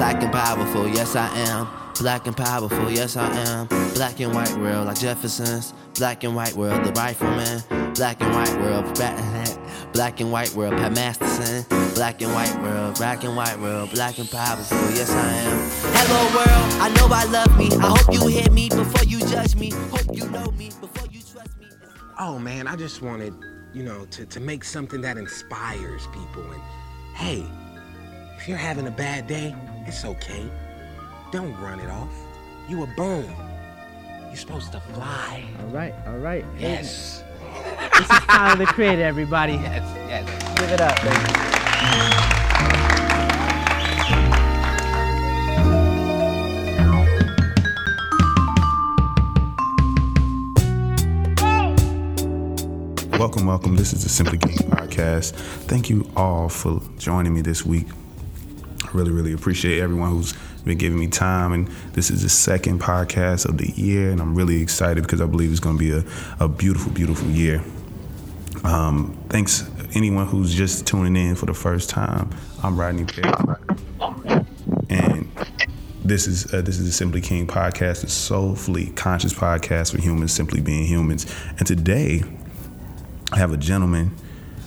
Black and powerful, yes I am. Black and powerful, yes I am. Black and white world like Jefferson's. Black and white world, the rifleman. Black and white world, black and white world, Bat Masterson. Black and white world, black and white world, black and powerful, yes I am. Hello world, I know I love me. I hope you hear me before you judge me. Hope you know me before you trust me. Oh man, I just wanted, you know, to, to make something that inspires people. And hey, if you're having a bad day, it's okay. Don't run it off. You a bird. You're supposed to fly. All right, all right. Yes. This is Tyler the Creator, everybody. Yes, yes. Give it up, baby. Welcome, welcome. This is the Simply King podcast. Thank you all for joining me this week. Really, really appreciate everyone who's been giving me time. And this is the second podcast of the year, and I'm really excited because I believe it's going to be a, a beautiful, beautiful year. Um, thanks anyone who's just tuning in for the first time. I'm Rodney Perry, and this is uh, this is the Simply King podcast, a soulfully conscious podcast for humans simply being humans. And today, I have a gentleman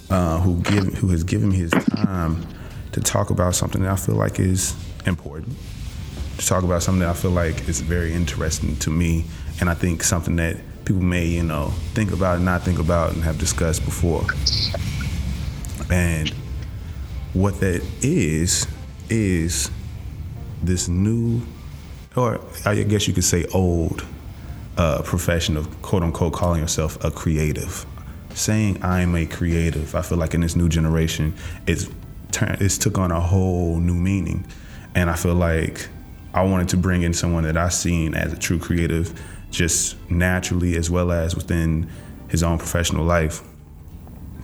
uh, who give who has given me his time to talk about something that I feel like is important. To talk about something that I feel like is very interesting to me, and I think something that people may you know think about and not think about and have discussed before. And what that is is this new, or I guess you could say old, uh, profession of quote unquote calling yourself a creative saying I'm a creative, I feel like in this new generation, it's turned, it's took on a whole new meaning, and I feel like I wanted to bring in someone that I seen as a true creative, just naturally as well as within his own professional life,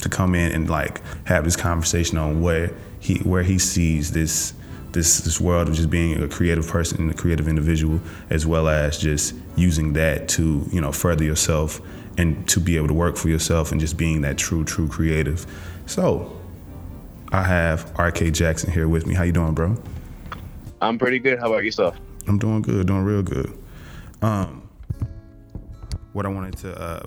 to come in and like have this conversation on where he where he sees this this this world of just being a creative person and a creative individual, as well as just using that to you know further yourself and to be able to work for yourself and just being that true true creative. So I have RK Jackson here with me. How you doing, bro? I'm pretty good. How about yourself? I'm doing good, doing real good. Um, what I wanted to, uh,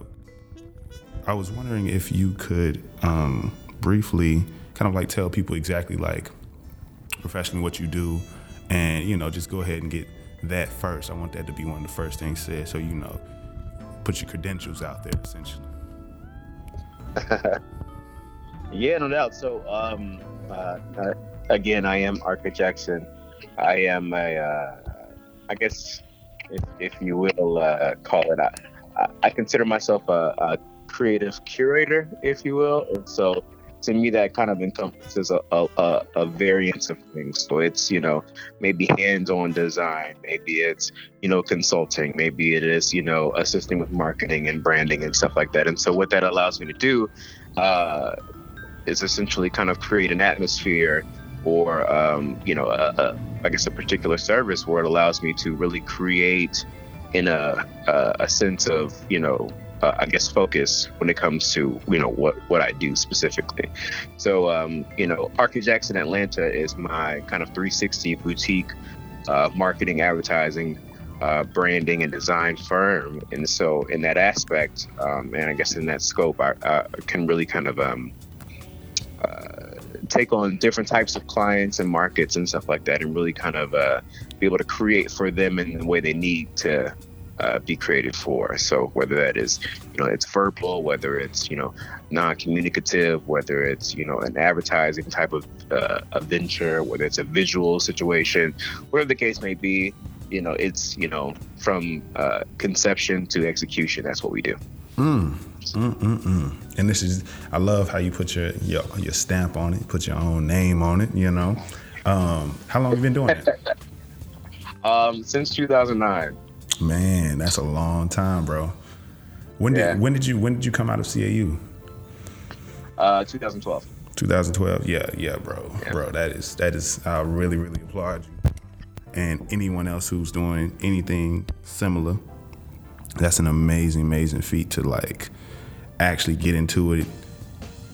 I was wondering if you could um, briefly kind of like tell people exactly like professionally what you do, and you know just go ahead and get that first. I want that to be one of the first things said, so you know, put your credentials out there essentially. yeah, no doubt. So, um, uh, uh, again, I am RK Jackson. I am a, uh, I guess, if, if you will uh, call it, I, I consider myself a, a, creative curator, if you will. And so, to me, that kind of encompasses a, a, a variance of things. So it's, you know, maybe hands-on design, maybe it's, you know, consulting, maybe it is, you know, assisting with marketing and branding and stuff like that. And so what that allows me to do uh, is essentially kind of create an atmosphere or, um, you know, a, a, I guess a particular service where it allows me to really create in a, a, a sense of, you know, uh, I guess focus when it comes to you know what what I do specifically. So um, you know, RK Jackson Atlanta is my kind of 360 boutique uh, marketing, advertising, uh, branding, and design firm. And so in that aspect, um, and I guess in that scope, I, I can really kind of um, take on different types of clients and markets and stuff like that, and really kind of uh, be able to create for them in the way they need to uh, be created for. So whether that is, you know, it's verbal, whether it's, you know, non-communicative, whether it's, you know, an advertising type of uh, a venture, whether it's a visual situation, whatever the case may be, you know, it's, you know, from uh, conception to execution. That's what we do. Mm. Mm, mm, mm. And this is, I love how you put your, your your stamp on it, put your own name on it. You know, um, how long have you been doing it? um, since 2009. Man, that's a long time, bro. When Yeah. did when did you when did you come out of CAU? Uh, 2012. 2012. Yeah, yeah, bro, Yeah. bro. That is that is. I really really applaud you. And anyone else who's doing anything similar, that's an amazing amazing feat to like actually get into it,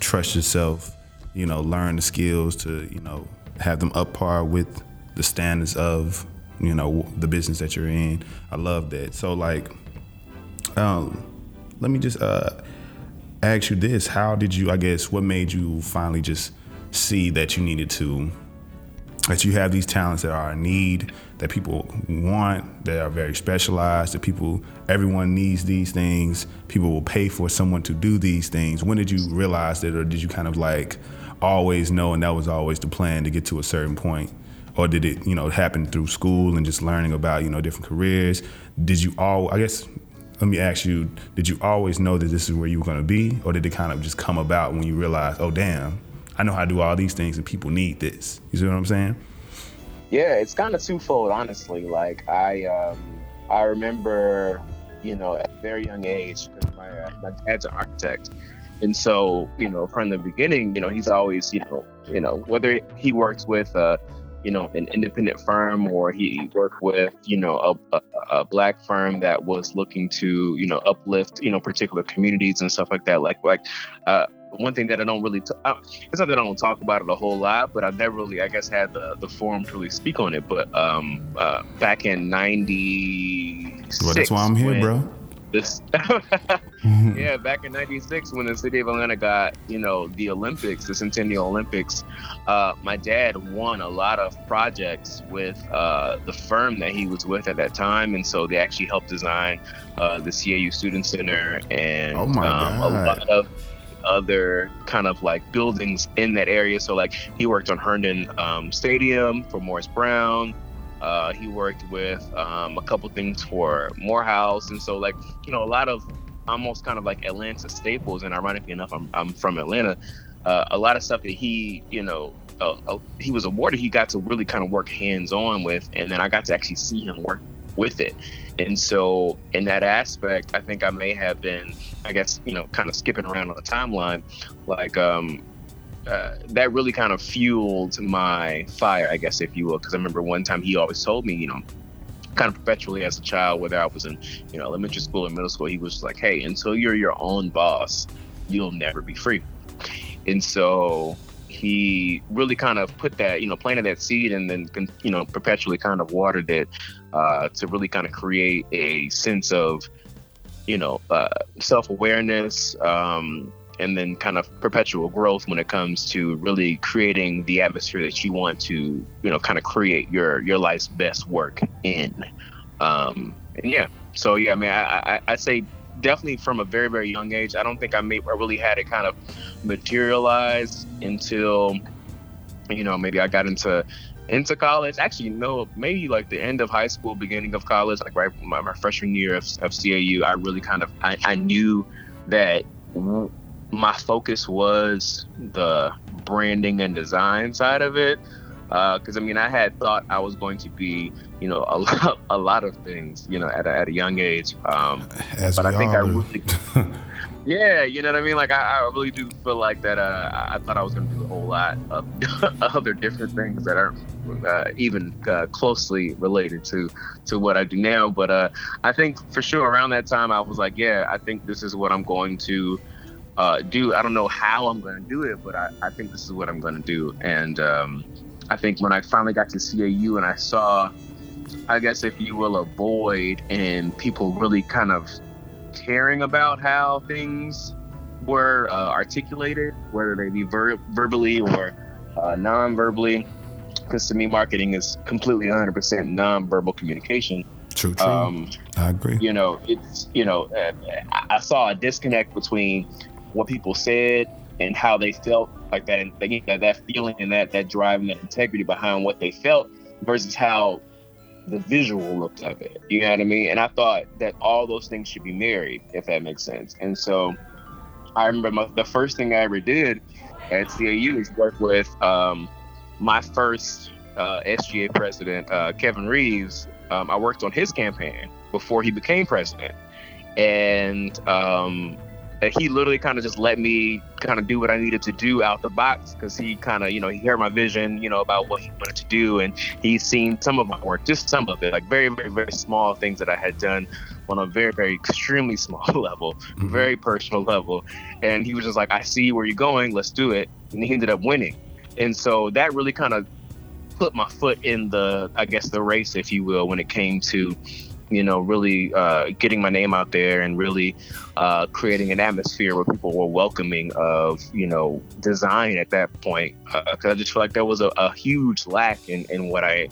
trust yourself, you know, learn the skills to you know have them up par with the standards of you know the business that you're in. I love that. So like, um, let me just uh, ask you this: How did you? I guess what made you finally just see that you needed to that you have these talents that are in need, that people want, that are very specialized, that people, everyone needs these things. People will pay for someone to do these things. When did you realize that, or did you kind of like always know, and that was always the plan to get to a certain point? Or did it, you know, happen through school and just learning about, you know, different careers? Did you all, I guess, let me ask you, did you always know that this is where you were to be? Or did it kind of just come about when you realized, oh, damn, I know how to do all these things and people need this. You see what I'm saying? Yeah, it's kind of twofold, honestly. Like I, um, I remember, you know, at a very young age, my uh, my dad's an architect, and so you know, from the beginning, you know, he's always, you know, you know, whether he works with uh, you know, an independent firm or he worked with, you know, a, a, a, black firm that was looking to, you know, uplift, you know, particular communities and stuff like that. Like, like, uh, one thing that I don't really, t- uh, it's not that I don't talk about it a whole lot, but I've never really, I guess, had the, the forum to really speak on it. But um, uh, back in '96, well, that's why I'm here, bro this yeah back in 96 when the city of atlanta got you know the olympics the centennial olympics uh, my dad won a lot of projects with uh, the firm that he was with at that time and so they actually helped design uh, the cau student center and oh my um, God. a lot of other kind of like buildings in that area so like he worked on herndon um, stadium for morris brown uh, he worked with um, a couple things for Morehouse, and so like you know a lot of almost kind of like Atlanta staples. And ironically enough, I'm I'm from Atlanta. Uh, a lot of stuff that he you know uh, uh, he was awarded, he got to really kind of work hands on with, and then I got to actually see him work with it. And so in that aspect, I think I may have been, I guess, you know, kind of skipping around on the timeline, like um, uh, that really kind of fueled my fire, I guess, if you will. Because I remember one time he always told me, you know, kind of perpetually as a child, whether I was in, you know, elementary school or middle school, he was like, hey, until you're your own boss, you'll never be free. And so he really kind of put that, you know, planted that seed and then, you know, perpetually kind of watered it uh, to really kind of create a sense of, you know, uh, self awareness, um, and then kind of perpetual growth when it comes to really creating the atmosphere that you want to you know kind of create your your life's best work in. Um and yeah so yeah i mean i i, I say definitely from a very very young age i don't think i made i really had it kind of materialize until you know maybe i got into into college actually no maybe like the end of high school beginning of college like right my, my freshman year of, of cau i really kind of i, I knew that my focus was the branding and design side of it. Because uh, I mean, I had thought I was going to be, you know, a lot, a lot of things, you know, at a, at a young age. Um, but I think I really, yeah, you know what I mean. Like I, I really do feel like that. Uh, I thought I was going to do a whole lot of other different things that aren't uh, even uh, closely related to to what I do now. But uh, I think for sure around that time, I was like, yeah, I think this is what I'm going to uh, do. I don't know how I'm going to do it, but I, I think this is what I'm going to do. And um, I think when I finally got to CAU and I saw, I guess, if you will, a void and people really kind of caring about how things were uh, articulated, whether they be ver- verbally or uh, non verbally. Because to me, marketing is completely 100% non-verbal communication. True, true. Um, I agree. You know, it's you know, uh, I saw a disconnect between what people said and how they felt like that and that, that feeling and that that drive and that integrity behind what they felt versus how the visual looked of it. You know what I mean? And I thought that all those things should be married, if that makes sense. And so I remember my, the first thing I ever did at CAU is work with um, my first uh, SGA president, uh, Kevin Reeves. Um, I worked on his campaign before he became president. And um, he literally kind of just let me kind of do what I needed to do out the box because he kind of, you know, he heard my vision, you know, about what he wanted to do. And he's seen some of my work, just some of it, like very, very, very small things that I had done on a very, very extremely small level, mm-hmm. very personal level. And he was just like, I see where you're going, let's do it. And he ended up winning. And so that really kind of put my foot in the, I guess, the race, if you will, when it came to, you know, really uh, getting my name out there and really uh, creating an atmosphere where people were welcoming of, you know, design at that point. Because uh, I just feel like there was a, a huge lack in, in what I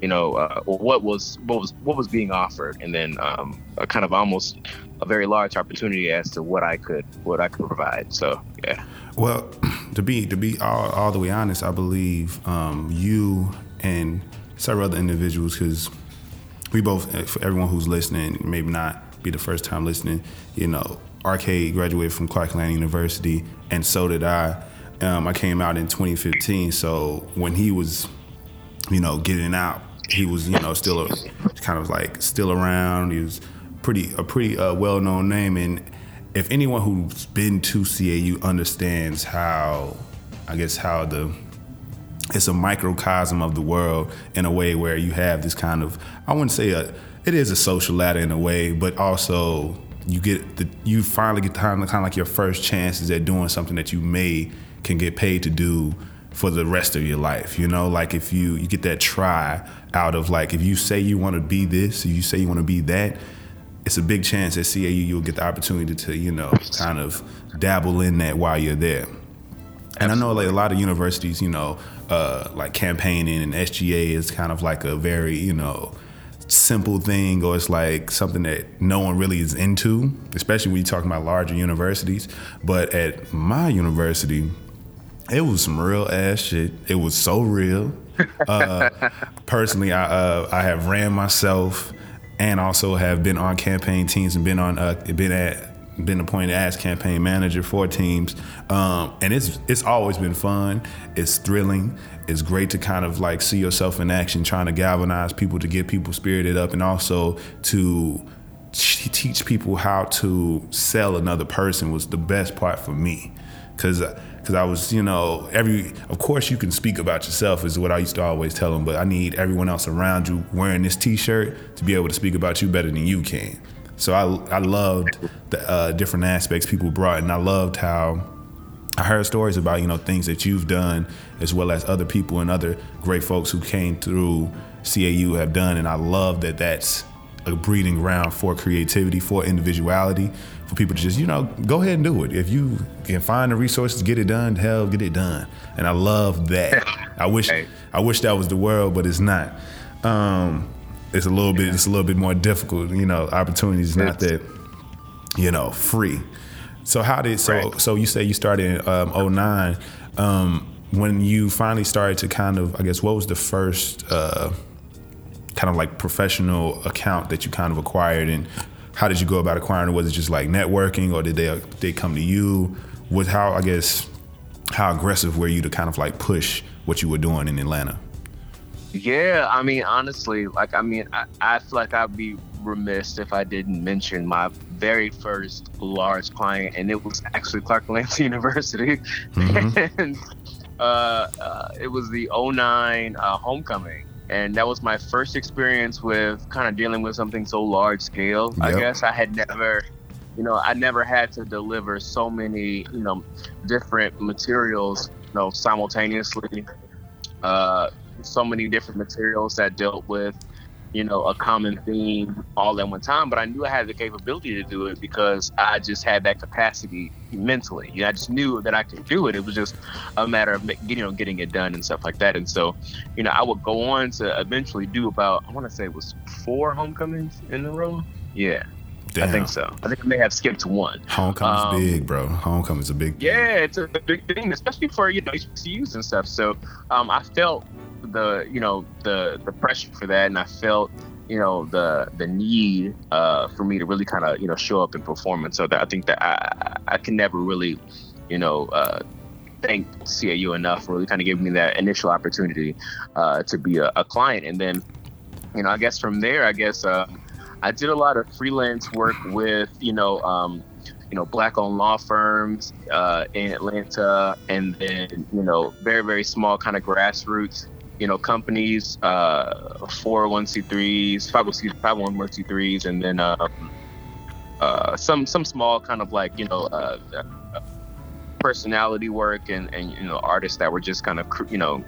you know, uh, what was what was what was being offered, and then um, a kind of almost a very large opportunity as to what I could what I could provide. So yeah. Well, to be to be all, all the way honest, I believe um, you and several other individuals, because we both, uh, for everyone who's listening, maybe not be the first time listening, you know, RK graduated from Clark Atlanta University, and so did I. Um, I came out in 2015, so when he was, you know, getting out, he was, you know, still a, kind of like still around. He was pretty a pretty uh, well known name, and if anyone who's been to CAU understands how, I guess how the it's a microcosm of the world in a way where you have this kind of I wouldn't say a it is a social ladder in a way, but also you get the you finally get kind of kind of like your first chances at doing something that you may can get paid to do for the rest of your life. You know, like if you you get that try out of like if you say you want to be this, if you say you want to be that, it's a big chance at CAU you'll get the opportunity to you know kind of dabble in that while you're there. And I know like a lot of universities, you know, uh, like campaigning and SGA is kind of like a very you know simple thing or it's like something that no one really is into, especially when you're talking about larger universities. But at my university, it was some real ass shit. It was so real. Uh, personally, I uh, I have ran myself and also have been on campaign teams and been on uh, been at been appointed as campaign manager for teams, um, and it's it's always been fun. It's thrilling. It's great to kind of like see yourself in action, trying to galvanize people to get people spirited up, and also to teach people how to sell another person was the best part for me, because because I was, you know, every, of course, you can speak about yourself, is what I used to always tell them, but I need everyone else around you wearing this t shirt to be able to speak about you better than you can. So I, I loved the uh, different aspects people brought, and I loved how I heard stories about, you know, things that you've done, as well as other people and other great folks who came through CAU have done, and I love that that's a breeding ground for creativity, for individuality, for people to just, you know, go ahead and do it. If you can find the resources, get it done, hell, get it done. And I love that. I wish I wish that was the world, but it's not. Um, it's a little bit it's a little bit more difficult, you know, opportunities not that, you know, free. So how did so so you say you started in um, 09. Um, when you finally started to kind of I guess what was the first uh, kind of like professional account that you kind of acquired and how did you go about acquiring it? Was it just like networking or did they they come to you? With how I guess how aggressive were you to kind of like push what you were doing in Atlanta? Yeah, I mean honestly, like I mean I, I feel like I'd be remiss if I didn't mention my very first large client, and it was actually Clark Atlanta University, mm-hmm. and uh, uh, it was the 09 uh, homecoming and that was my first experience with kind of dealing with something so large scale. Yep. I guess I had never, you know, I never had to deliver so many, you know, different materials, you know, simultaneously. Uh, so many different materials that dealt with you know, a common theme all at one time. But I knew I had the capability to do it because I just had that capacity mentally. You know, I just knew that I could do it. It was just a matter of you know getting it done and stuff like that. And so, you know, I would go on to eventually do about I want to say it was four homecomings in a row. Yeah. Damn. I think so. I think I may have skipped one. Homecoming's um, big, bro. Homecoming's a big. Thing. Yeah, it's a big thing, especially for you know HBCUs and stuff. So um, I felt the you know the the pressure for that, and I felt you know the the need uh, for me to really kind of you know show up and perform. And so that I think that I I can never really you know uh, thank CAU enough for really kind of giving me that initial opportunity uh, to be a, a, client. And then you know I guess from there I guess uh, I did a lot of freelance work with you know. Um, you know, black-owned law firms uh, in Atlanta, and then you know, very very small kind of grassroots you know, companies, uh, 401c3s, 501c3s, and then um, uh, some some small kind of like you know uh, personality work and, and you know artists that were just kind of you know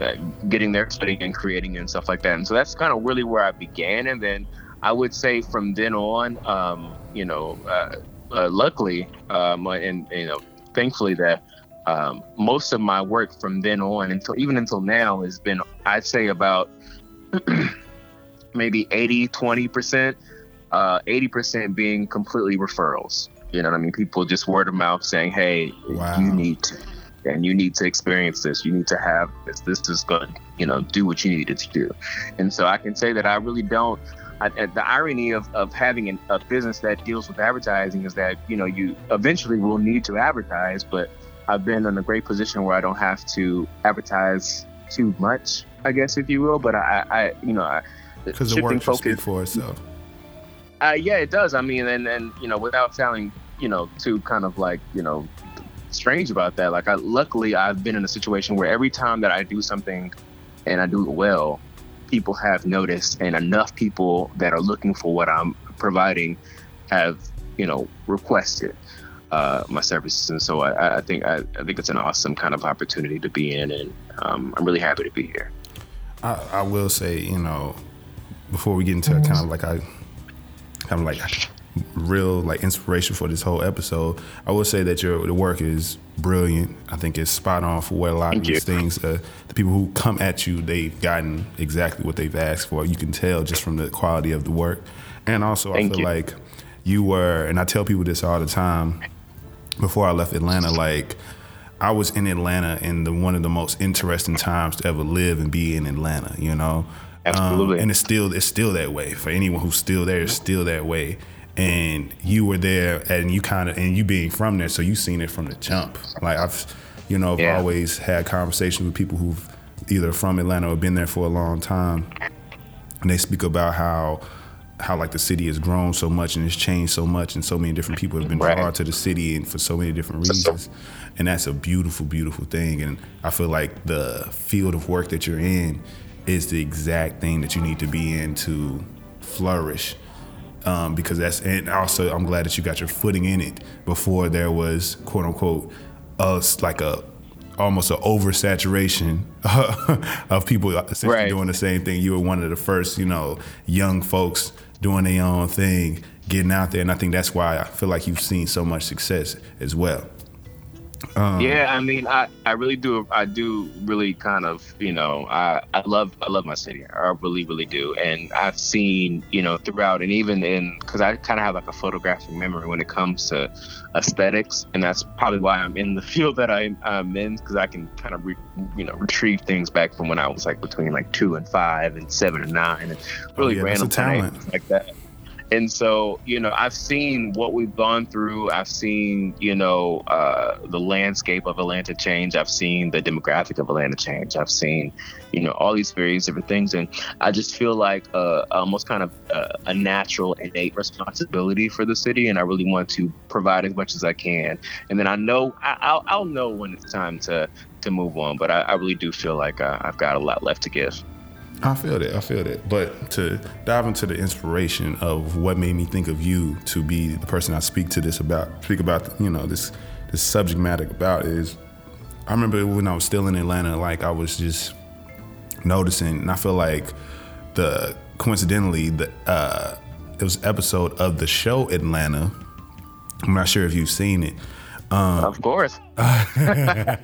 uh, getting their footing and creating and stuff like that. And so that's kind of really where I began. And then I would say from then on, um, you know, uh, uh, luckily, um, and you know, thankfully that um, most of my work from then on until even until now has been, I'd say about maybe 80, 20 percent, uh, 80 percent being completely referrals. You know what I mean? People just word of mouth saying, "Hey, Wow. you need to, and you need to experience this. You need to have this. This is going, to you know, do what you needed to do." And so I can say that I really don't. I, the irony of, of having an, a business that deals with advertising is that you know you eventually will need to advertise, but I've been in a great position where I don't have to advertise too much, I guess, if you will. But I, I you know, I, Because the work focus- for itself. uh, yeah, it does. I mean, and and you know, without sounding, you know, too kind of like you know, strange about that. Like, I luckily I've been in a situation where every time that I do something, and I do it well, people have noticed, and enough people that are looking for what I'm providing have you know requested uh, my services, and so I, I think I, I think it's an awesome kind of opportunity to be in, and um, I'm really happy to be here. I, I will say, you know, before we get into kind of like I kind of like real like inspiration for this whole episode, I will say that your the work is brilliant. I think it's spot on for what a lot Thank of these you. things. Uh, the people who come at you, they've gotten exactly what they've asked for. You can tell just from the quality of the work, and also Thank I feel you. like you were, and I tell people this all the time. Before I left Atlanta, like I was in Atlanta in the one of the most interesting times to ever live and be in Atlanta. You know, Absolutely. Um, and it's still it's still that way for anyone who's still there. It's still that way. And you were there, and you kind of and you being from there, so you seen it from the jump. Like I've, you know, I've Yeah. always had conversations with people who've either from Atlanta or been there for a long time, and they speak about how how like the city has grown so much and it's changed so much and so many different people have been Right. drawn to the city and for so many different reasons and that's a beautiful beautiful thing and i feel like the field of work that you're in is the exact thing that you need to be in to flourish um, because that's and also I'm glad that you got your footing in it before there was quote unquote us like a almost an oversaturation of people essentially Right. doing the same thing. You were one of the first, you know, young folks doing their own thing, getting out there, and I think that's why I feel like you've seen so much success as well. Um, yeah, I mean, I, I really do. I do really kind of, you know, I, I love I love my city. I really really do. And I've seen, you know, throughout, and even in because I kind of have like a photographic memory when it comes to aesthetics, and that's probably why I'm in the field that I, I'm in because I can kind of re, you know retrieve things back from when I was like between like two and five and seven and nine, and oh, really Oh, yeah, random talent. things like that. And so, you know, I've seen what we've gone through. I've seen, you know, uh, the landscape of Atlanta change. I've seen the demographic of Atlanta change. I've seen, you know, all these various different things. And I just feel like uh, almost kind of uh, a natural, innate responsibility for the city. And I really want to provide as much as I can. And then I know, I, I'll, I'll know when it's time to, to move on. But I, I really do feel like uh, I've got a lot left to give. I feel that. I feel that. But to dive into the inspiration of what made me think of you to be the person I speak to this about, speak about, you know, this this subject matter about is, I remember when I was still in Atlanta, like I was just noticing, and I feel like the coincidentally the uh, it was episode of the show Atlanta. I'm not sure if you've seen it. Of course. I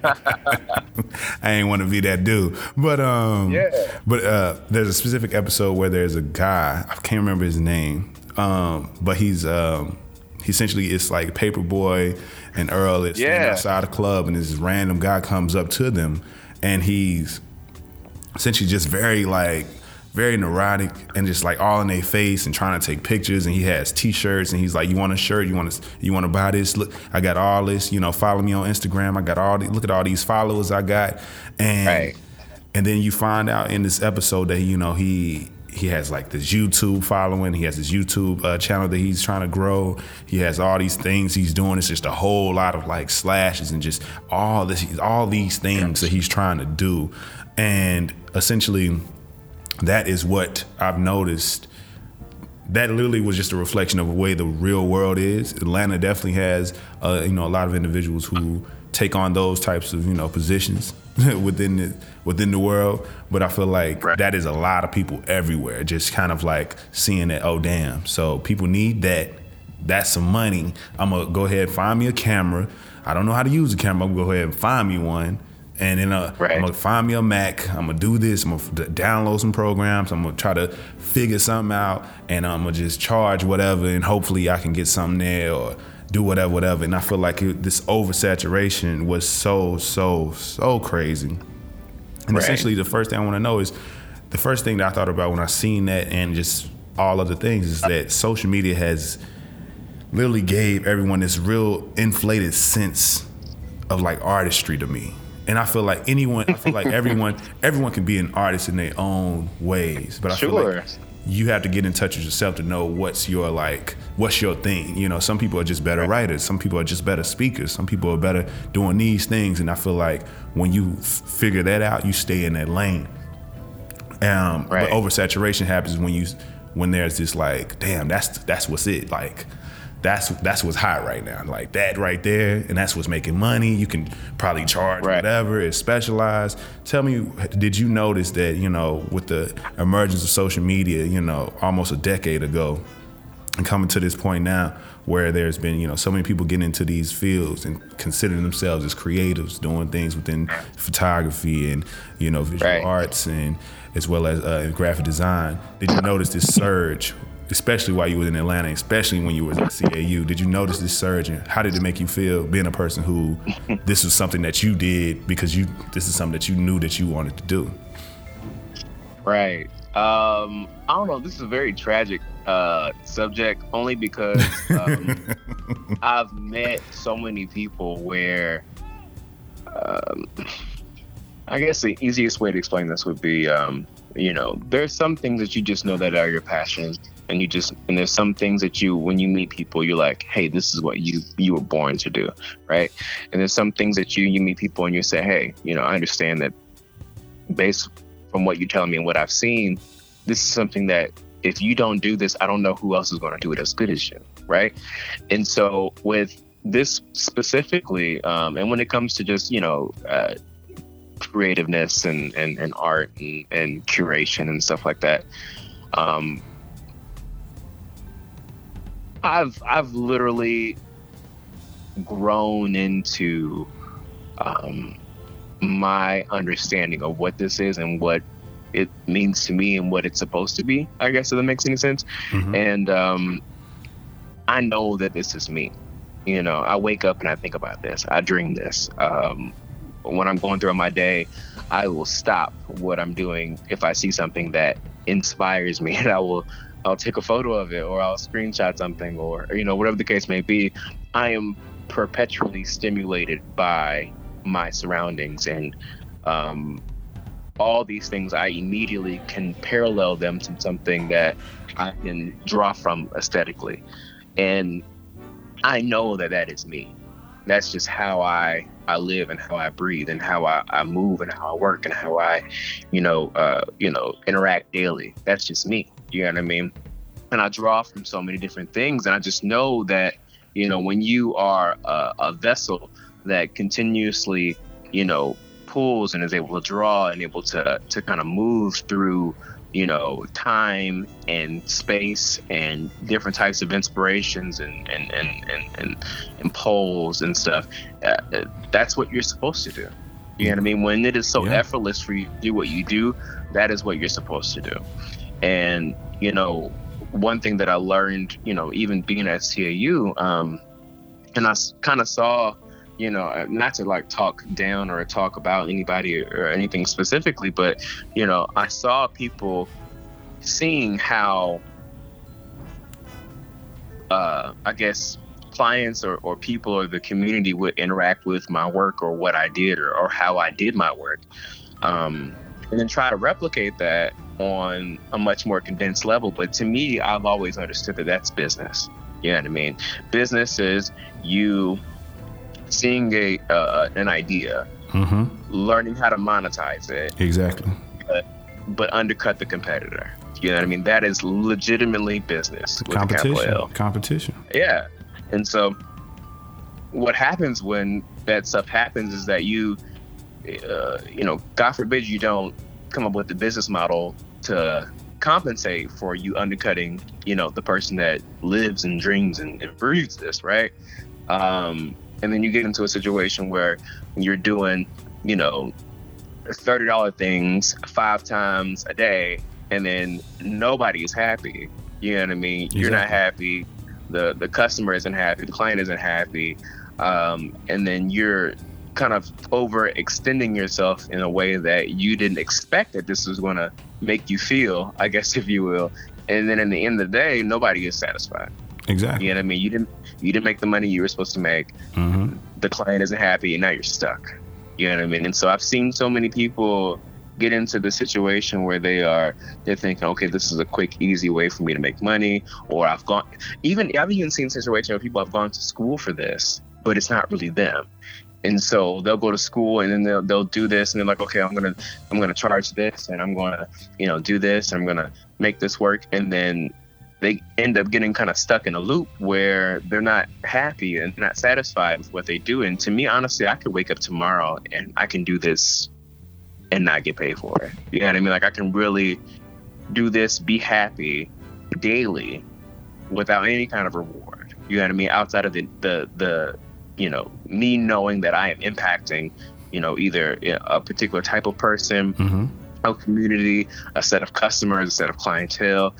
ain't want to be that dude. But um Yeah. but uh there's a specific episode where there's a guy, I can't remember his name. Um but he's um he essentially it's like Paper Boi and Earl is standing Yeah. outside a club and this random guy comes up to them and he's essentially just very like very neurotic and just like all in their face and trying to take pictures and he has t-shirts and he's like you want a shirt you want to you want to buy this look I got all this you know follow me on Instagram I got all the, look at all these followers I got and Right. and then you find out in this episode that you know he he has like this YouTube following. He has this YouTube uh, channel that he's trying to grow. He has all these things he's doing. It's just a whole lot of like slashes and just all this, all these things that he's trying to do. And essentially, that is what I've noticed. That literally was just a reflection of the way the real world is. Atlanta definitely has, uh, you know, a lot of individuals who take on those types of, you know, positions. within the within the world, but I feel like Right. that is a lot of people everywhere. Just kind of like seeing that. Oh damn! So people need that. That's some money. I'm gonna go ahead and find me a camera. I don't know how to use a camera. I'm gonna go ahead and find me one. And then uh, Right. I'm gonna find me a Mac. I'm gonna do this. I'm gonna f- download some programs. I'm gonna try to figure something out, and I'm gonna just charge whatever, and hopefully I can get something there or do whatever, whatever. And I feel like it, this oversaturation was so, so, so crazy. And Right. essentially, the first thing I want to know is the first thing that I thought about when I seen that, and just all other things, is that social media has literally gave everyone this real inflated sense of like artistry to me. And I feel like anyone, I feel like everyone, everyone can be an artist in their own ways. But I feel Sure. like you have to get in touch with yourself to know what's your like, what's your thing. You know, some people are just better writers. Some people are just better speakers. Some people are better doing these things. And I feel like when you f- figure that out, you stay in that lane. Um, Right. But oversaturation happens when you when there's this like, damn, that's that's what's it. Like that's that's what's hot right now. Like that right there, and that's what's making money. You can probably charge Right. whatever. It's specialized. Tell me, did you notice that you know with the emergence of social media, you know, almost a decade ago, and coming to this point now where there's been you know so many people getting into these fields and considering themselves as creatives doing things within photography and you know visual Right. arts and as well as uh, graphic design did you notice this surge especially while you were in atlanta especially when you were at cau did you notice this surge and how did it make you feel being a person who this was something that you did because you this is something that you knew that you wanted to do Right. Um, I don't know. This is a very tragic uh, subject, only because um, I've met so many people where, um, I guess the easiest way to explain this would be, um, you know, there's some things that you just know that are your passion, and you just, and there's some things that you, when you meet people, you're like, hey, this is what you you were born to do, right? And there's some things that you you meet people and you say, hey, you know, I understand that based from what you're telling me and what I've seen, this is something that if you don't do this, I don't know who else is going to do it as good as you, right? And so with this specifically, um, and when it comes to just you know uh, creativeness and, and, and art and, and curation and stuff like that, um, I've I've literally grown into um, my understanding of what this is and what it means to me and what it's supposed to be. I guess if that makes any sense. Mhm. And um, I know that this is me. You know, I wake up and I think about this. I dream this. Um, when I'm going through my day, I will stop what I'm doing if I see something that inspires me, and I will. I'll take a photo of it, or I'll screenshot something, or you know, whatever the case may be. I am perpetually stimulated by my surroundings and um, all these things. I immediately can parallel them to something that I can draw from aesthetically, and I know that that is me. That's just how I I live and how I breathe and how I, I move and how I work and how I, you know, uh, you know, interact daily. That's just me. You know what I mean? And I draw from so many different things, and I just know that, you know, when you are a, a vessel that continuously, you know, pulls and is able to draw and able to to kind of move through you know time and space and different types of inspirations and and and and, and, and and stuff uh, uh, that's what you're supposed to do you know what i mean when it is so Yeah. effortless for you to do what you do that is what you're supposed to do and you know one thing that i learned you know even being at cau um and i kind of saw you know uh, not to like talk down or talk about anybody or anything specifically but you know i saw people seeing how uh i guess clients or, or people or the community would interact with my work or what i did or, or how i did my work. Um and then try to replicate that on a much more condensed level but to me i've always understood that that's business you know what i mean business is you seeing a uh, an idea, Mm-hmm. learning how to monetize it, Exactly. but undercut the competitor. You know what I mean? That is legitimately business with Competition. Competition. Yeah. And so what happens when that stuff happens is that you uh, you know, God forbid you don't come up with the business model to compensate for you undercutting, you know, the person that lives and dreams and, and breathes this, right? Um, and then you get into a situation where you're doing, you know, thirty dollar things five times a day, and then nobody is happy. You know what I mean? Exactly. You're not happy. The the customer isn't happy. The client isn't happy. Um, and then you're kind of overextending yourself in a way that you didn't expect that this was going to make you feel, I guess, if you will. And then in the end of the day, nobody is satisfied. Exactly. You know what I mean? You didn't you didn't make the money you were supposed to make. Mm-hmm. The client isn't happy, and now you're stuck. You know what I mean? And so I've seen so many people get into the situation where they are they're thinking, okay, this is a quick, easy way for me to make money, or I've gone even I've even seen situations where people have gone to school for this, but it's not really them. And so they'll go to school and then they'll they'll do this and they're like, okay, I'm gonna I'm gonna charge this and I'm gonna you know do this I'm gonna make this work and then they end up getting kind of stuck in a loop where they're not happy and not satisfied with what they do. And to me, honestly, I could wake up tomorrow and I can do this and not get paid for it. You know what I mean? Like I can really do this, be happy daily without any kind of reward. You know what I mean? Outside of the the the you know me knowing that I am impacting you know either a particular type of person, mm-hmm. a community, a set of customers, a set of clientele.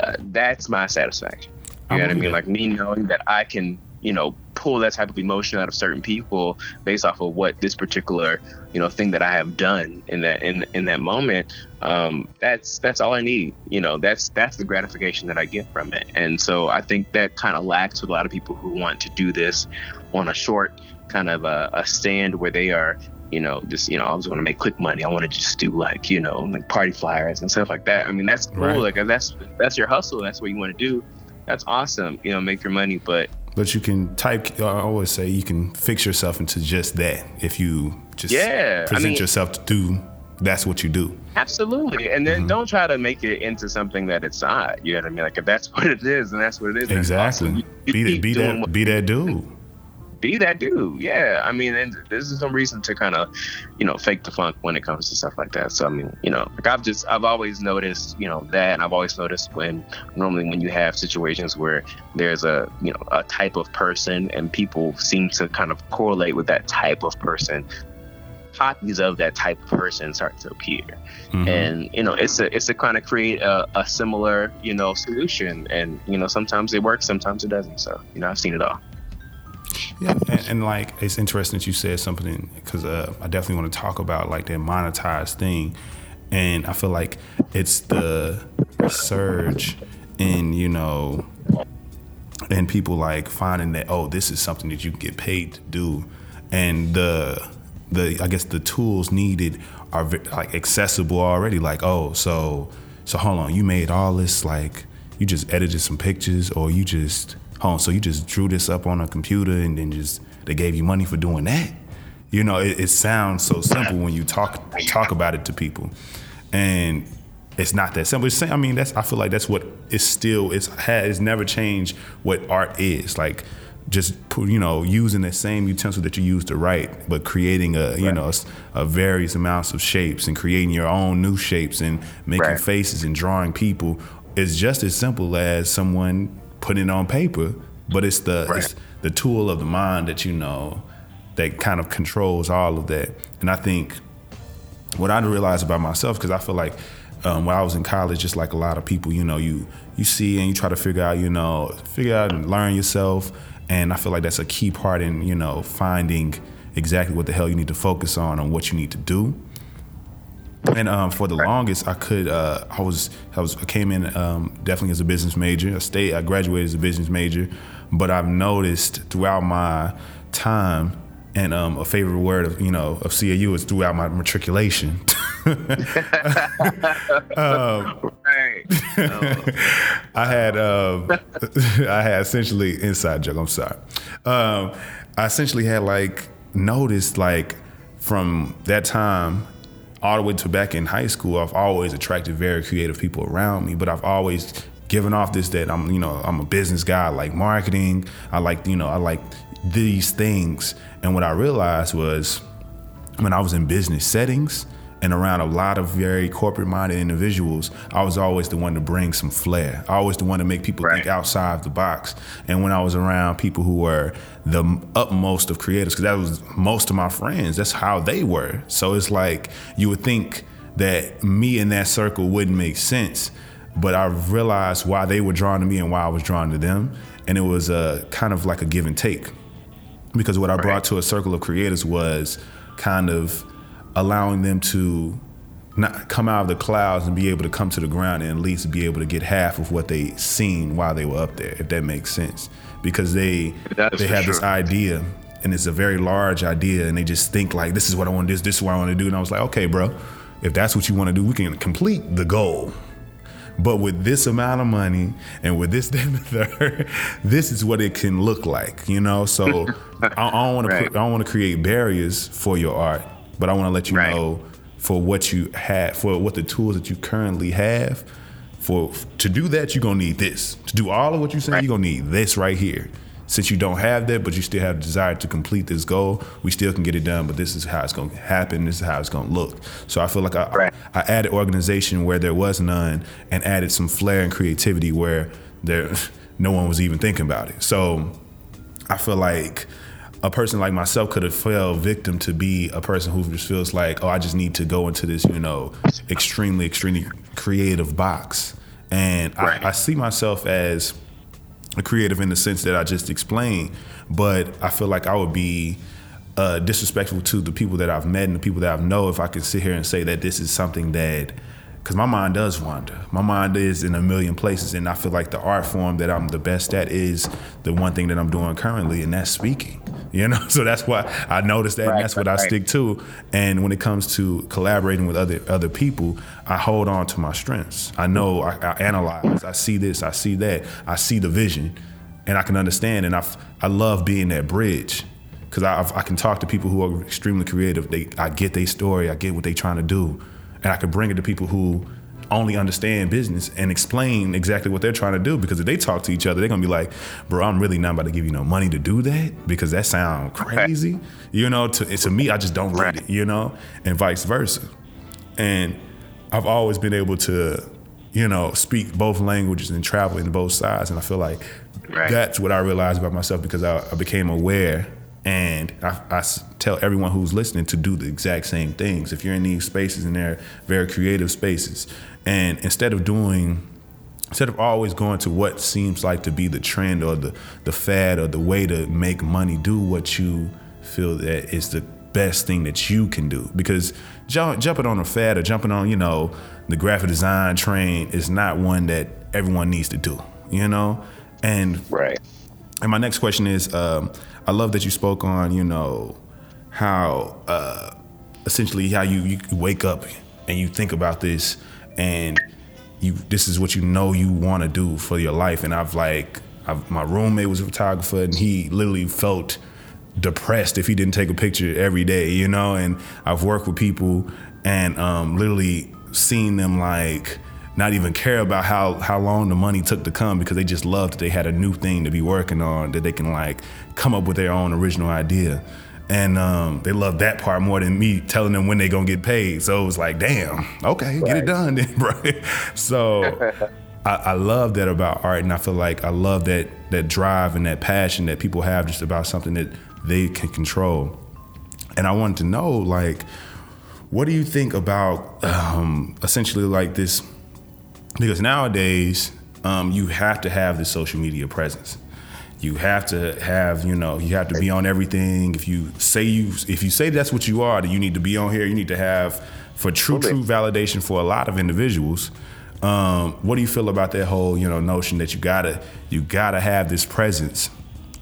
Uh, that's my satisfaction. You know what I mean? Like me knowing that I can you know pull that type of emotion out of certain people based off of what this particular you know thing that I have done in that in in that moment um, that's that's all I need you know that's that's the gratification that I get from it and so I think that kind of lacks with a lot of people who want to do this on a short kind of a, a stand where they are you know, just you know, I just want to make quick money. I want to just do like you know, like party flyers and stuff like that. I mean, that's cool. Right. Like that's that's your hustle. That's what you want to do. That's awesome. You know, make your money. But but you can type. I always say you can fix yourself into just that if you just yeah, present I mean, yourself to do. That's what you do. Absolutely, and then mm-hmm. don't try to make it into something that it's not. You know what I mean? Like if that's what it is, and that's what it is. Exactly. Awesome. You, you be, be that. Be that dude be that dude. Yeah, I mean, and there's no reason to kind of, you know, fake the funk when it comes to stuff like that. So I mean, you know, like I've just I've always noticed, you know, that, and I've always noticed when normally when you have situations where there's a you know a type of person and people seem to kind of correlate with that type of person copies of that type of person start to appear mm-hmm. and you know it's a it's to kind of create a, a, similar you know solution and you know sometimes it works sometimes it doesn't so you know i've seen it all yeah, and, and, like it's interesting that you said something because uh, I definitely want to talk about like that monetized thing, and I feel like it's the surge in you know, and people like finding that oh this is something that you can get paid to do, and the the I guess the tools needed are like accessible already. Like oh so so hold on you made all this like you just edited some pictures or you just oh, so you just drew this up on a computer and then just they gave you money for doing that. You know, it, it sounds so simple when you talk talk about it to people, and it's not that simple. It's, I mean, that's I feel like that's what it's still it's has it's never changed what art is like. Just you know, using the same utensil that you use to write, but creating a you right. know a, a, various amounts of shapes and creating your own new shapes and making right. faces and drawing people is just as simple as someone putting it on paper, but it's the right. it's the tool of the mind that you know that kind of controls all of that. And I think what I realized about myself, because I feel like um, when I was in college, just like a lot of people, you know, you you see and you try to figure out, you know, figure out and learn yourself. And I feel like that's a key part in you know finding exactly what the hell you need to focus on and what you need to do. And um, for the longest, I could. Uh, I was. I was. I came in um, definitely as a business major. I stayed. I graduated as a business major, but I've noticed throughout my time, and um, a favorite word of you know of CAU is throughout my matriculation. um, I had. Um, I had essentially inside joke. I'm sorry. Um, I essentially had like noticed like from that time all the way to back in high school, I've always attracted very creative people around me, but I've always given off this that I'm, you know, I'm a business guy. I like marketing. I like, you know, I like these things. And what I realized was when I was in business settings and around a lot of very corporate minded individuals, I was always the one to bring some flair. I always the one to make people Right. think outside of the box. And when I was around people who were the utmost of creators, because that was most of my friends, that's how they were. So it's like you would think that me in that circle wouldn't make sense, but I realized why they were drawn to me and why I was drawn to them. And it was a kind of like a give and take because what I brought to a circle of creators was kind of allowing them to not come out of the clouds and be able to come to the ground and at least be able to get half of what they seen while they were up there, if that makes sense. Because they they have this idea and it's a very large idea and they just think like this is what I want to do, this, this is what I want to do. And I was like, okay, bro, if that's what you want to do, we can complete the goal. But with this amount of money and with this, that, and the third, this is what it can look like, you know. So I, I don't want Right. to. I don't want to create barriers for your art, but I want to let you Right. know for what you have, for what the tools that you currently have. For to do that, you're gonna need this. To do all of what you're saying, Right. you're gonna need this right here. Since you don't have that, but you still have the desire to complete this goal, we still can get it done. But this is how it's gonna happen. This is how it's gonna look. So I feel like I, Right. I added organization where there was none, and added some flair and creativity where there no one was even thinking about it. So I feel like a person like myself could have fell victim to be a person who just feels like, oh, I just need to go into this, you know, extremely, extremely creative box. And Right. I, I see myself as a creative in the sense that I just explained, but I feel like I would be uh, disrespectful to the people that I've met and the people that I know if I could sit here and say that this is something that, because my mind does wander. My mind is in a million places, and I feel like the art form that I'm the best at is the one thing that I'm doing currently, and that's speaking. You know, so that's why I noticed that, Right, and that's what I right. stick to. And when it comes to collaborating with other other people, I hold on to my strengths. I know I, I analyze. I see this. I see that. I see the vision, and I can understand. And I I love being that bridge because I I can talk to people who are extremely creative. They I get their story. I get what they're trying to do, and I can bring it to people who only understand business and explain exactly what they're trying to do because if they talk to each other they're gonna be like bro i'm really not about to give you no money to do that because that sounds crazy you know to, to me i just don't get Right. it you know and vice versa and i've always been able to you know speak both languages and travel in both sides and i feel like Right. that's what i realized about myself because i, I became aware and I tell everyone who's listening to do the exact same things if you're in these spaces and they're very creative spaces and instead of doing instead of always going to what seems like to be the trend or the, the fad or the way to make money, do what you feel that is the best thing that you can do. Because jump, jumping on a fad or jumping on, you know, the graphic design train is not one that everyone needs to do, you know? And Right. and my next question is, um, I love that you spoke on, you know, how uh, essentially how you, you wake up and you think about this, and you this is what you know you want to do for your life. And I've like, I've, my roommate was a photographer, and he literally felt depressed if he didn't take a picture every day, you know. And I've worked with people and um, literally seen them like not even care about how how long the money took to come because they just loved that they had a new thing to be working on that they can like come up with their own original idea. And um, they love that part more than me telling them when they gonna get paid. So it was like, damn, okay, get it done then, bro. So I, I love that about art, and I feel like I love that that drive and that passion that people have just about something that they can control. And I wanted to know, like, what do you think about um, essentially like this? Because nowadays, um, you have to have this social media presence. You have to have, you know, you have to be on everything. If you say you, if you say that's what you are, then you need to be on here. You need to have, for true, true validation for a lot of individuals. Um, what do you feel about that whole, you know, notion that you gotta, you gotta have this presence,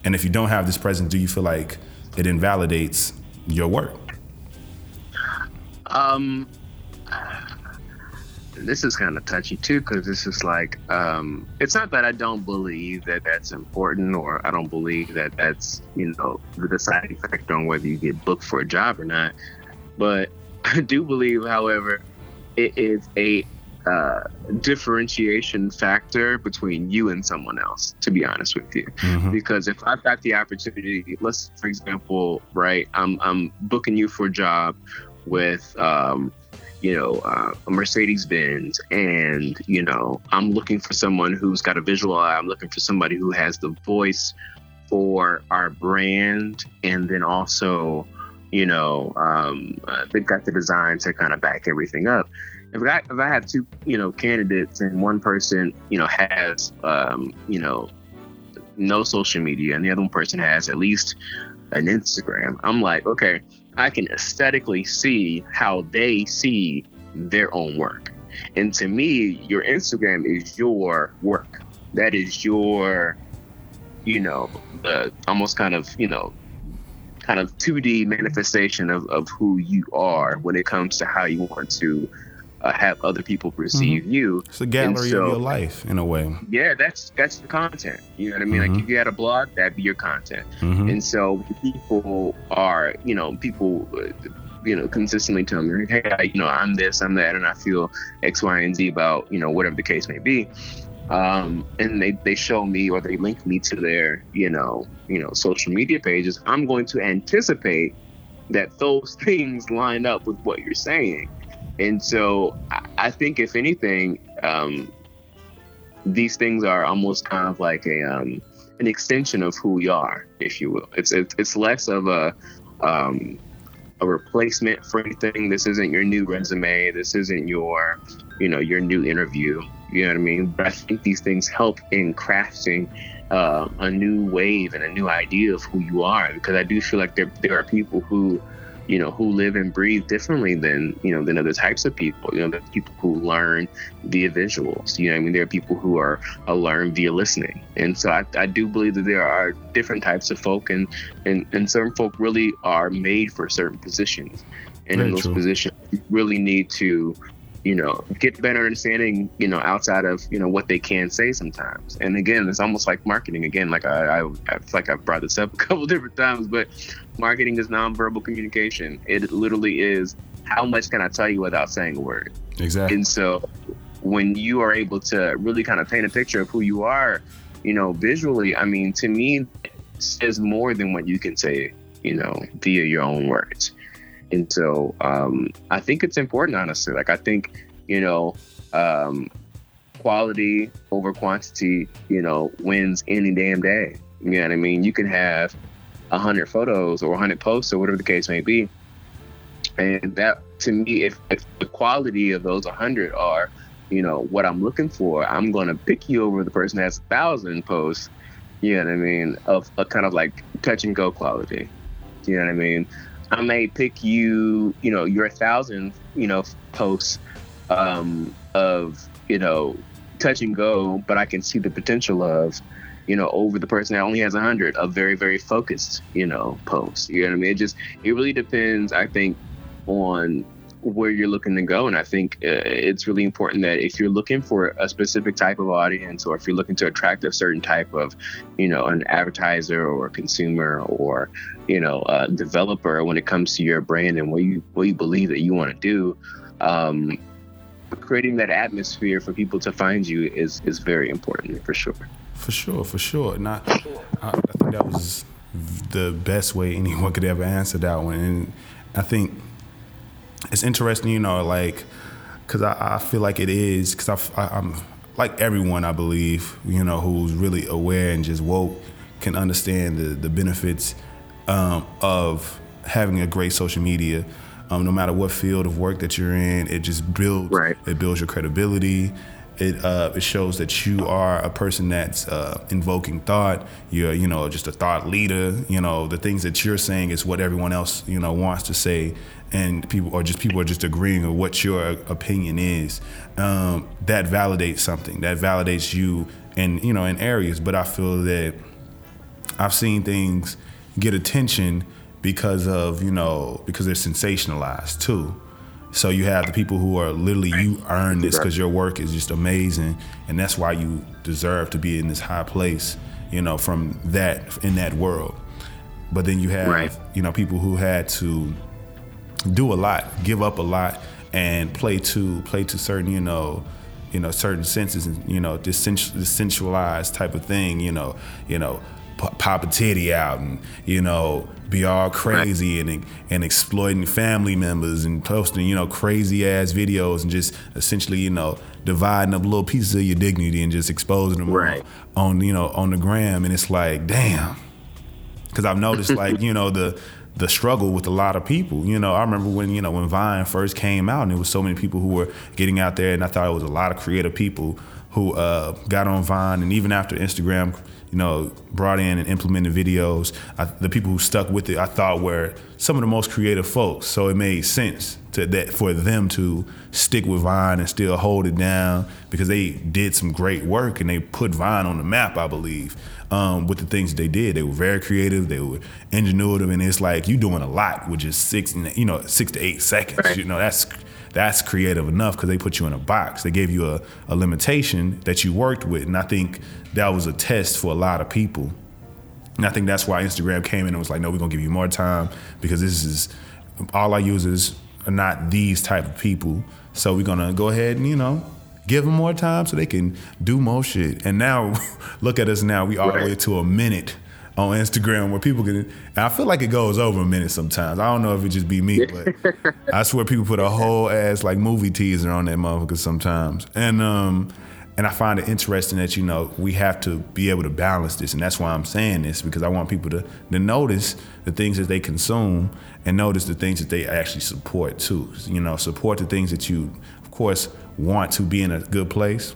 and if you don't have this presence, do you feel like it invalidates your work? Um, this is kind of touchy too, because this is like, um, it's not that I don't believe that that's important, or I don't believe that that's you know the deciding factor on whether you get booked for a job or not. But I do believe, however, it is a uh, differentiation factor between you and someone else, to be honest with you. Mhm. Because if I've got the opportunity, let's, for example, right, I'm, I'm booking you for a job with, um, you know, uh, a Mercedes Benz, and, you know, I'm looking for someone who's got a visual eye, I'm looking for somebody who has the voice for our brand, and then also, you know, um, uh, they've got the design to kind of back everything up. If I if I have two you know candidates and one person you know has um, you know no social media and the other person has at least an Instagram, I'm like, okay, I can aesthetically see how they see their own work. And to me, your Instagram is your work. That is your, you know, the almost kind of, you know, kind of 2D manifestation of, of who you are when it comes to how you want to uh, have other people perceive you. It's a gallery so- of your life in a way. Yeah, that's that's the content. You know what I mean? Like if you had a blog, that'd be your content. Mhm. And so people are, you know, people, you know, consistently tell me, hey, I, you know, I'm this, I'm that, and I feel X, Y, and Z about, you know, whatever the case may be. Um, and they, they show me or they link me to their, you know, you know, social media pages. I'm going to anticipate that those things line up with what you're saying. And so I, think if anything, um, these things are almost kind of like a um, an extension of who we are, if you will. It's it's, it's less of a um, a replacement for anything. This isn't your new resume. This isn't your you know your new interview. You know what I mean? But I think these things help in crafting uh, a new wave and a new idea of who you are. Because I do feel like there there are people who you know, who live and breathe differently than, you know, than other types of people. You know, there's people who learn via visuals. You know, I mean, there are people who are uh, learn via listening. And so I, I do believe that there are different types of folk, and and and certain folk really are made for certain positions. And Very in those true. positions, you really need to you know, get better understanding, you know, outside of, you know, what they can say sometimes. And again, it's almost like marketing. Again, like I, I, I feel like I've brought this up a couple different times, but marketing is nonverbal communication. It literally is how much can I tell you without saying a word? Exactly. And so when you are able to really kind of paint a picture of who you are, you know, visually, I mean, to me, it says more than what you can say, you know, via your own words. And so um, I think it's important, honestly. Like, I think, you know, um, quality over quantity, you know, wins any damn day. You know what I mean? You can have a hundred photos or a hundred posts or whatever the case may be. And that, to me, if, if the quality of those 100 are, you know, what I'm looking for, I'm going to pick you over the person that has a thousand posts, you know what I mean, of a kind of like touch and go quality. You know what I mean? I may pick you, you know, your thousand, you know, posts um, of, you know, touch and go, but I can see the potential of, you know, over the person that only has a hundred, a very, very focused, you know, post. You know what I mean? It just, it really depends, I think, on where you're looking to go. And I think uh, it's really important that if you're looking for a specific type of audience, or if you're looking to attract a certain type of, you know, an advertiser or a consumer or, you know, a developer when it comes to your brand and what you what you believe that you want to do, um, creating that atmosphere for people to find you is is very important for sure. For sure, for sure. Not, I, I think that was the best way anyone could ever answer that one. And I think it's interesting, you know, like, because I, I feel like it is, because I, am like everyone, I believe, you know, who's really aware and just woke can understand the, the benefits um, of having a great social media. Um, no matter what field of work that you're in, it just builds Right. it builds your credibility. It uh, it shows that you are a person that's uh, invoking thought. You're you know just a thought leader. You know the things that you're saying is what everyone else you know wants to say, and people or just people are just agreeing with what your opinion is. Um, that validates something. That validates you in you know in areas. But I feel that I've seen things get attention because of you know because they're sensationalized too. So you have the people who are literally you earn this because your work is just amazing, and that's why you deserve to be in this high place. You know, from that in that world. But then you have Right. you know people who had to do a lot, give up a lot, and play to play to certain you know you know certain senses and you know this, sensualized type of thing you know you know pop a titty out and you know be all crazy and and exploiting family members and posting you know crazy ass videos and just essentially you know dividing up little pieces of your dignity and just exposing them Right. on, you know on the gram and it's like damn because I've noticed like you know the the struggle with a lot of people. You know, I remember when you know when Vine first came out, and there was so many people who were getting out there, and I thought it was a lot of creative people who uh, got on Vine, and even after Instagram, you know, brought in and implemented videos, I, the people who stuck with it, I thought were some of the most creative folks. So it made sense to that for them to stick with Vine and still hold it down because they did some great work and they put Vine on the map, I believe um, with the things they did. They were very creative. They were ingenuitive, and it's like you doing a lot with just six, you know, six to eight seconds. Right. You know, that's that's creative enough because they put you in a box. They gave you a, a limitation that you worked with, and I think that was a test for a lot of people. And I think that's why Instagram came in and was like, no, we're gonna give you more time because this is all our users are not these type of people. So we're gonna go ahead and, you know, give them more time so they can do more shit. And now look at us now, we all the way to a minute on Instagram where people can and I feel like it goes over a minute sometimes. I don't know if it just be me, but I swear people put a whole ass like movie teaser on that motherfucker sometimes. And um and I find it interesting that you know we have to be able to balance this, and that's why I'm saying this because I want people to to notice the things that they consume and notice the things that they actually support too. You know, support the things that you, of course, want to be in a good place,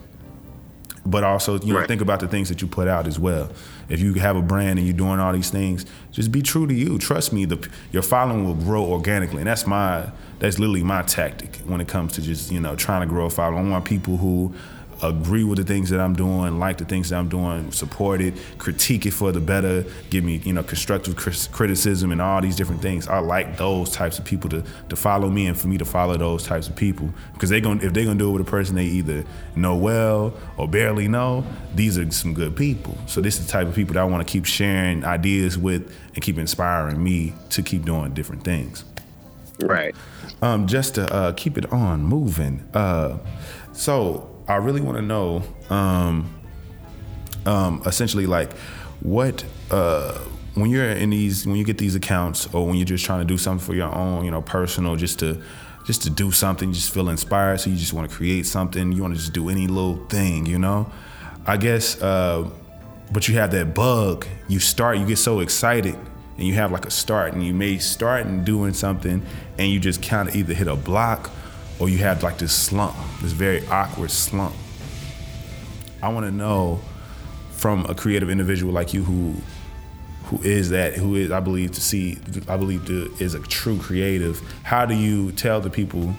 but also you know Right. think about the things that you put out as well. If you have a brand and you're doing all these things, just be true to you. Trust me, the your following will grow organically, and that's my that's literally my tactic when it comes to just you know trying to grow a following. I want people who agree with the things that I'm doing, like the things that I'm doing, support it, critique it for the better, give me you know constructive criticism and all these different things. I like those types of people to to follow me and for me to follow those types of people because they going if they're gonna do it with a person they either know well or barely know, these are some good people. So this is the type of people that I want to keep sharing ideas with and keep inspiring me to keep doing different things Right. um, just to uh, keep it on moving. Uh, so I really want to know, um, um, essentially, like what uh, when you're in these, when you get these accounts, or when you're just trying to do something for your own, you know, personal, just to just to do something, you just feel inspired, so you just want to create something, you want to just do any little thing, you know. I guess, uh, but you have that bug. You start, you get so excited and you have like a start and you may start and doing something and you just kind of either hit a block or you have like this slump this very awkward slump. I want to know from a creative individual like you who who is that who is i believe to see i believe to, is a true creative how do you tell the people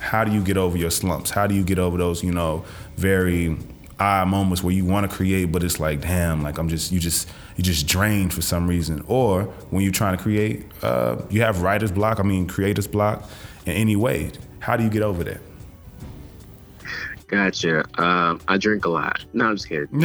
how do you get over your slumps? How do you get over those you know very odd moments where you want to create but it's like damn like i'm just you just you just drained for some reason? Or when you're trying to create uh, you have writer's block i mean creator's block in any way how do you get over that Gotcha. Um, I drink a lot. No, I'm just kidding.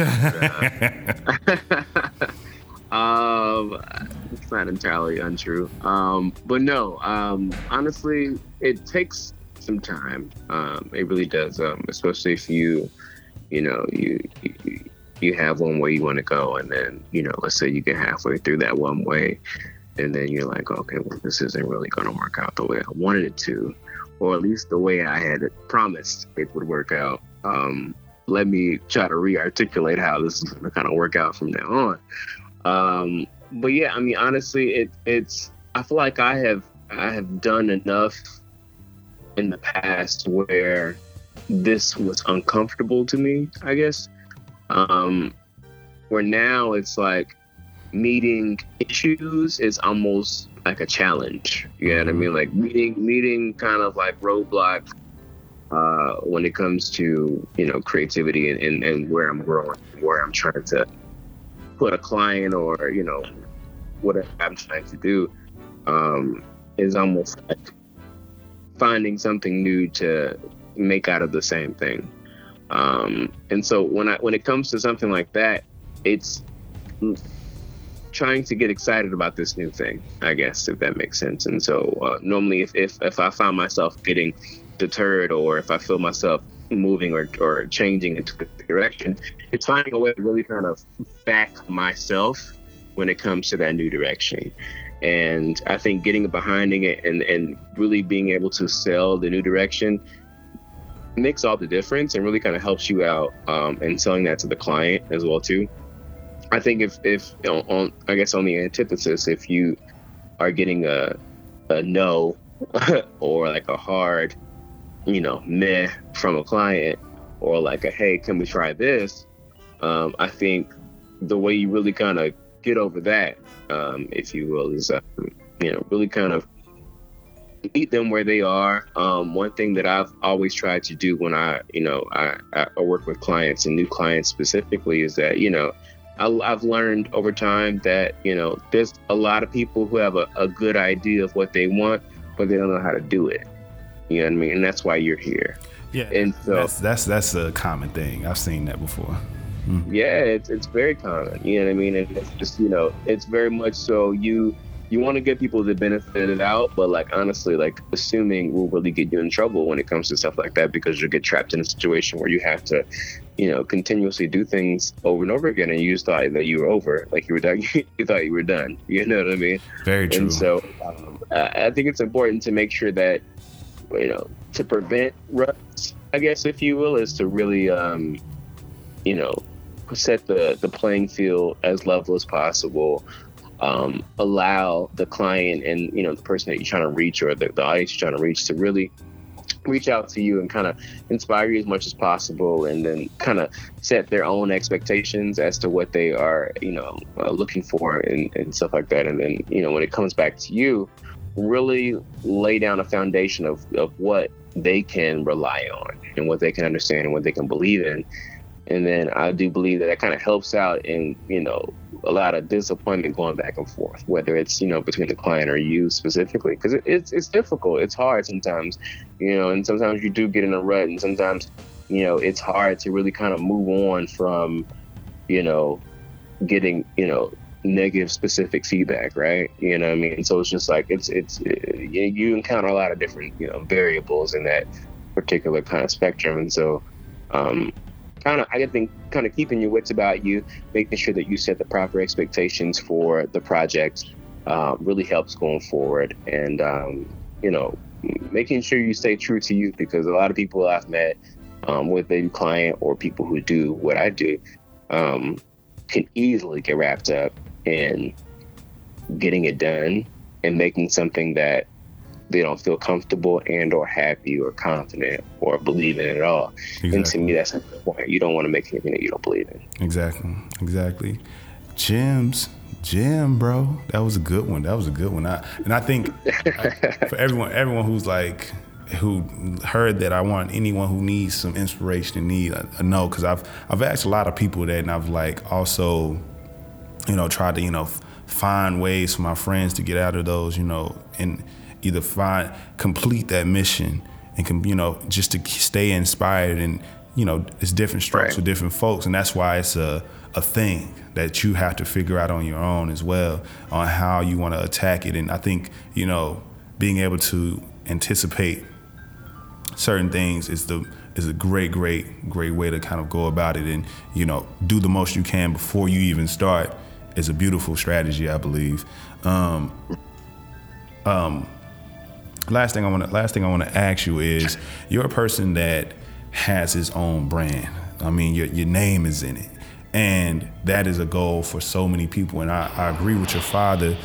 um, it's not entirely untrue. Um, but no, um, honestly, it takes some time. Um, it really does. Um, especially if you, you know, you, you you have one way you want to go, and then you know, let's say you get halfway through that one way, and then you're like, okay, well, this isn't really going to work out the way I wanted it to, or at least the way I had promised it would work out. Um, let me try to re-articulate how this is going to kind of work out from now on. Um, but yeah, I mean, honestly, it it's. I feel like I have I have done enough in the past where this was uncomfortable to me. I guess. Um, where now it's like meeting issues is almost like a challenge. You know what I mean? Like meeting meeting kind of like roadblocks uh, when it comes to you know creativity and, and, and where I'm growing, where I'm trying to put a client or you know what I'm trying to do um, is almost like finding something new to make out of the same thing. Um, and so when I when it comes to something like that, it's trying to get excited about this new thing, I guess, if that makes sense. And so uh, normally, if, if if I find myself getting deterred or if I feel myself moving or, or changing into a direction. It's finding a way to really kind of back myself when it comes to that new direction. And I think getting behind it and, and really being able to sell the new direction makes all the difference and really kind of helps you out um, and selling that to the client as well too. I think if if on I guess on the antithesis, if you are getting a a no or like a hard, you know, meh from a client or like a hey, can we try this? Um, I think the way you really kind of get over that, um, if you will, is uh, you know really kind of meet them where they are. Um, one thing that I've always tried to do when I, you know, I, I work with clients and new clients specifically is that, you know, I, have learned over time that, you know, there's a lot of people who have a, a good idea of what they want, but they don't know how to do it. You know what I mean? And that's why you're here. Yeah. And so that's, that's, that's a common thing. I've seen that before. Mm. Yeah, it's, it's very common. You know what I mean? And it's just, you know, it's very much so you, you want to get people to benefit it out, but like honestly, like assuming will really get you in trouble when it comes to stuff like that because you'll get trapped in a situation where you have to, you know, continuously do things over and over again, and you just thought that you were over, like you were done, you thought you were done. You know what I mean? Very true. And so, um, I think it's important to make sure that, you know, to prevent ruts, I guess if you will, is to really, um, you know, set the the playing field as level as possible um, allow the client and you know the person that you're trying to reach or the, the audience you're trying to reach to really reach out to you and kind of inspire you as much as possible and then kind of set their own expectations as to what they are you know uh, looking for and, and stuff like that. And then you know when it comes back to you really lay down a foundation of, of what they can rely on and what they can understand and what they can believe in. And then I do believe that that kind of helps out in, you know, a lot of disappointment going back and forth, whether it's, you know, between the client or you specifically, because it, it's, it's difficult. It's hard sometimes, you know, and sometimes you do get in a rut and sometimes, you know, it's hard to really kind of move on from, you know, getting, you know, negative specific feedback, right? You know I mean? So it's just like, it's, it's, you encounter a lot of different, you know, variables in that particular kind of spectrum. And so, um, kind of I think kind of keeping your wits about you, making sure that you set the proper expectations for the project uh, really helps going forward, and um, you know making sure you stay true to you because a lot of people I've met um, with a client or people who do what I do um, can easily get wrapped up in getting it done and making something that they don't feel comfortable and or happy or confident or believe in it at all. Exactly. And to me, that's point. You don't want to make anything that you don't believe in. Exactly. Exactly. Gems. Jim, bro, that was a good one. That was a good one. I, and I think I, for everyone, everyone who's like, who heard that I want anyone who needs some inspiration and need, a, I know because I've I've asked a lot of people that, and I've like also, you know, tried to you know find ways for my friends to get out of those, you know, and either find complete that mission and can you know just to stay inspired and you know it's different strokes right. for different folks. And that's why it's a a thing that you have to figure out on your own as well on how you want to attack it. And I think you know being able to anticipate certain things is the is a great great great way to kind of go about it. And you know do the most you can before you even start is a beautiful strategy I believe. Um, um, last thing I want to last thing I want to ask you is you're a person that has his own brand. I mean, your your name is in it, and that is a goal for so many people. And I, I agree with your father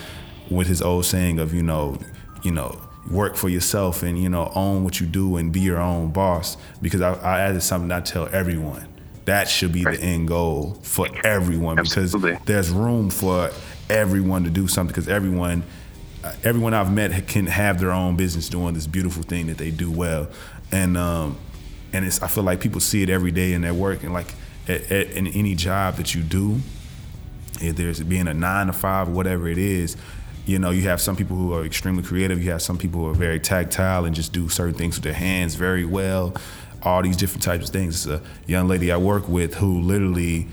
with his old saying of you know, you know, work for yourself and you know own what you do and be your own boss. Because I, I added something I tell everyone that should be right. the end goal for everyone Absolutely. because there's room for everyone to do something because everyone everyone I've met can have their own business doing this beautiful thing that they do well, and um, and it's I feel like people see it every day in their work and like at, at, in any job that you do, if there's being a nine to five, whatever it is. You know, you have some people who are extremely creative. You have some people who are very tactile and just do certain things with their hands very well. All these different types of things. It's a young lady I work with who literally,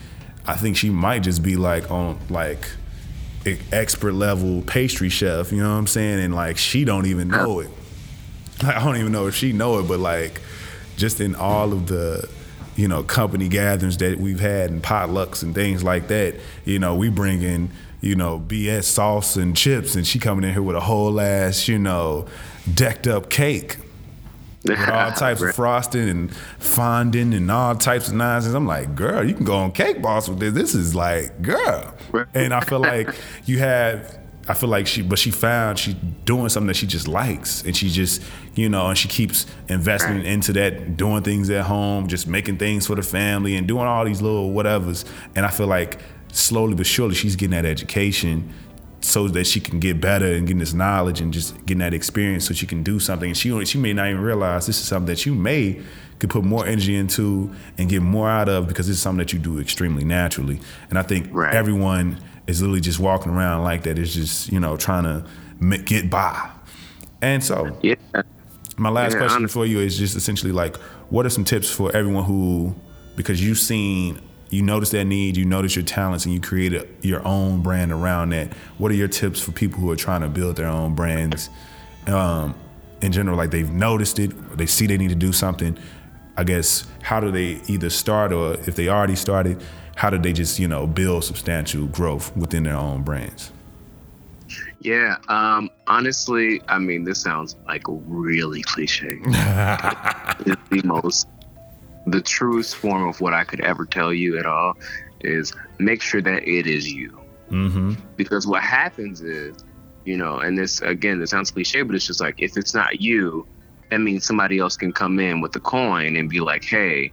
I think she might just be like on like expert level pastry chef, you know what I'm saying? And like she don't even know it. Like, I don't even know if she know it, but like just in all of the you know company gatherings that we've had and potlucks and things like that, you know, we bring in you know BS sauce and chips, and she coming in here with a whole ass you know decked up cake with all types of frosting and fondant and all types of nonsense. I'm like, girl, you can go on Cake Boss with this. This is like, girl. And I feel like you have, I feel like she, but she found she doing something that she just likes, and she just, you know, and she keeps investing into that, doing things at home, just making things for the family, and doing all these little whatevers. And I feel like slowly but surely she's getting that education so that she can get better and getting this knowledge and just getting that experience so she can do something. And she she may not even realize this is something that you may could put more energy into and get more out of because it's something that you do extremely naturally. And I think Right. everyone is literally just walking around like that. Is just you know trying to get by. And so Yeah. my last Yeah, question honest- for you is just essentially like, what are some tips for everyone who, because you've seen, you notice that need, you notice your talents, and you created your own brand around that. What are your tips for people who are trying to build their own brands? Um, in general, like they've noticed it, they see they need to do something. I guess how do they either start or if they already started, how do they just you know build substantial growth within their own brands? Yeah. Um, honestly, I mean, this sounds like really cliche. the most, the truest form of what I could ever tell you at all is make sure that it is you. Mm-hmm. Because what happens is, you know, and this again, this sounds cliche, but it's just like if it's not you, that means somebody else can come in with the coin and be like, hey,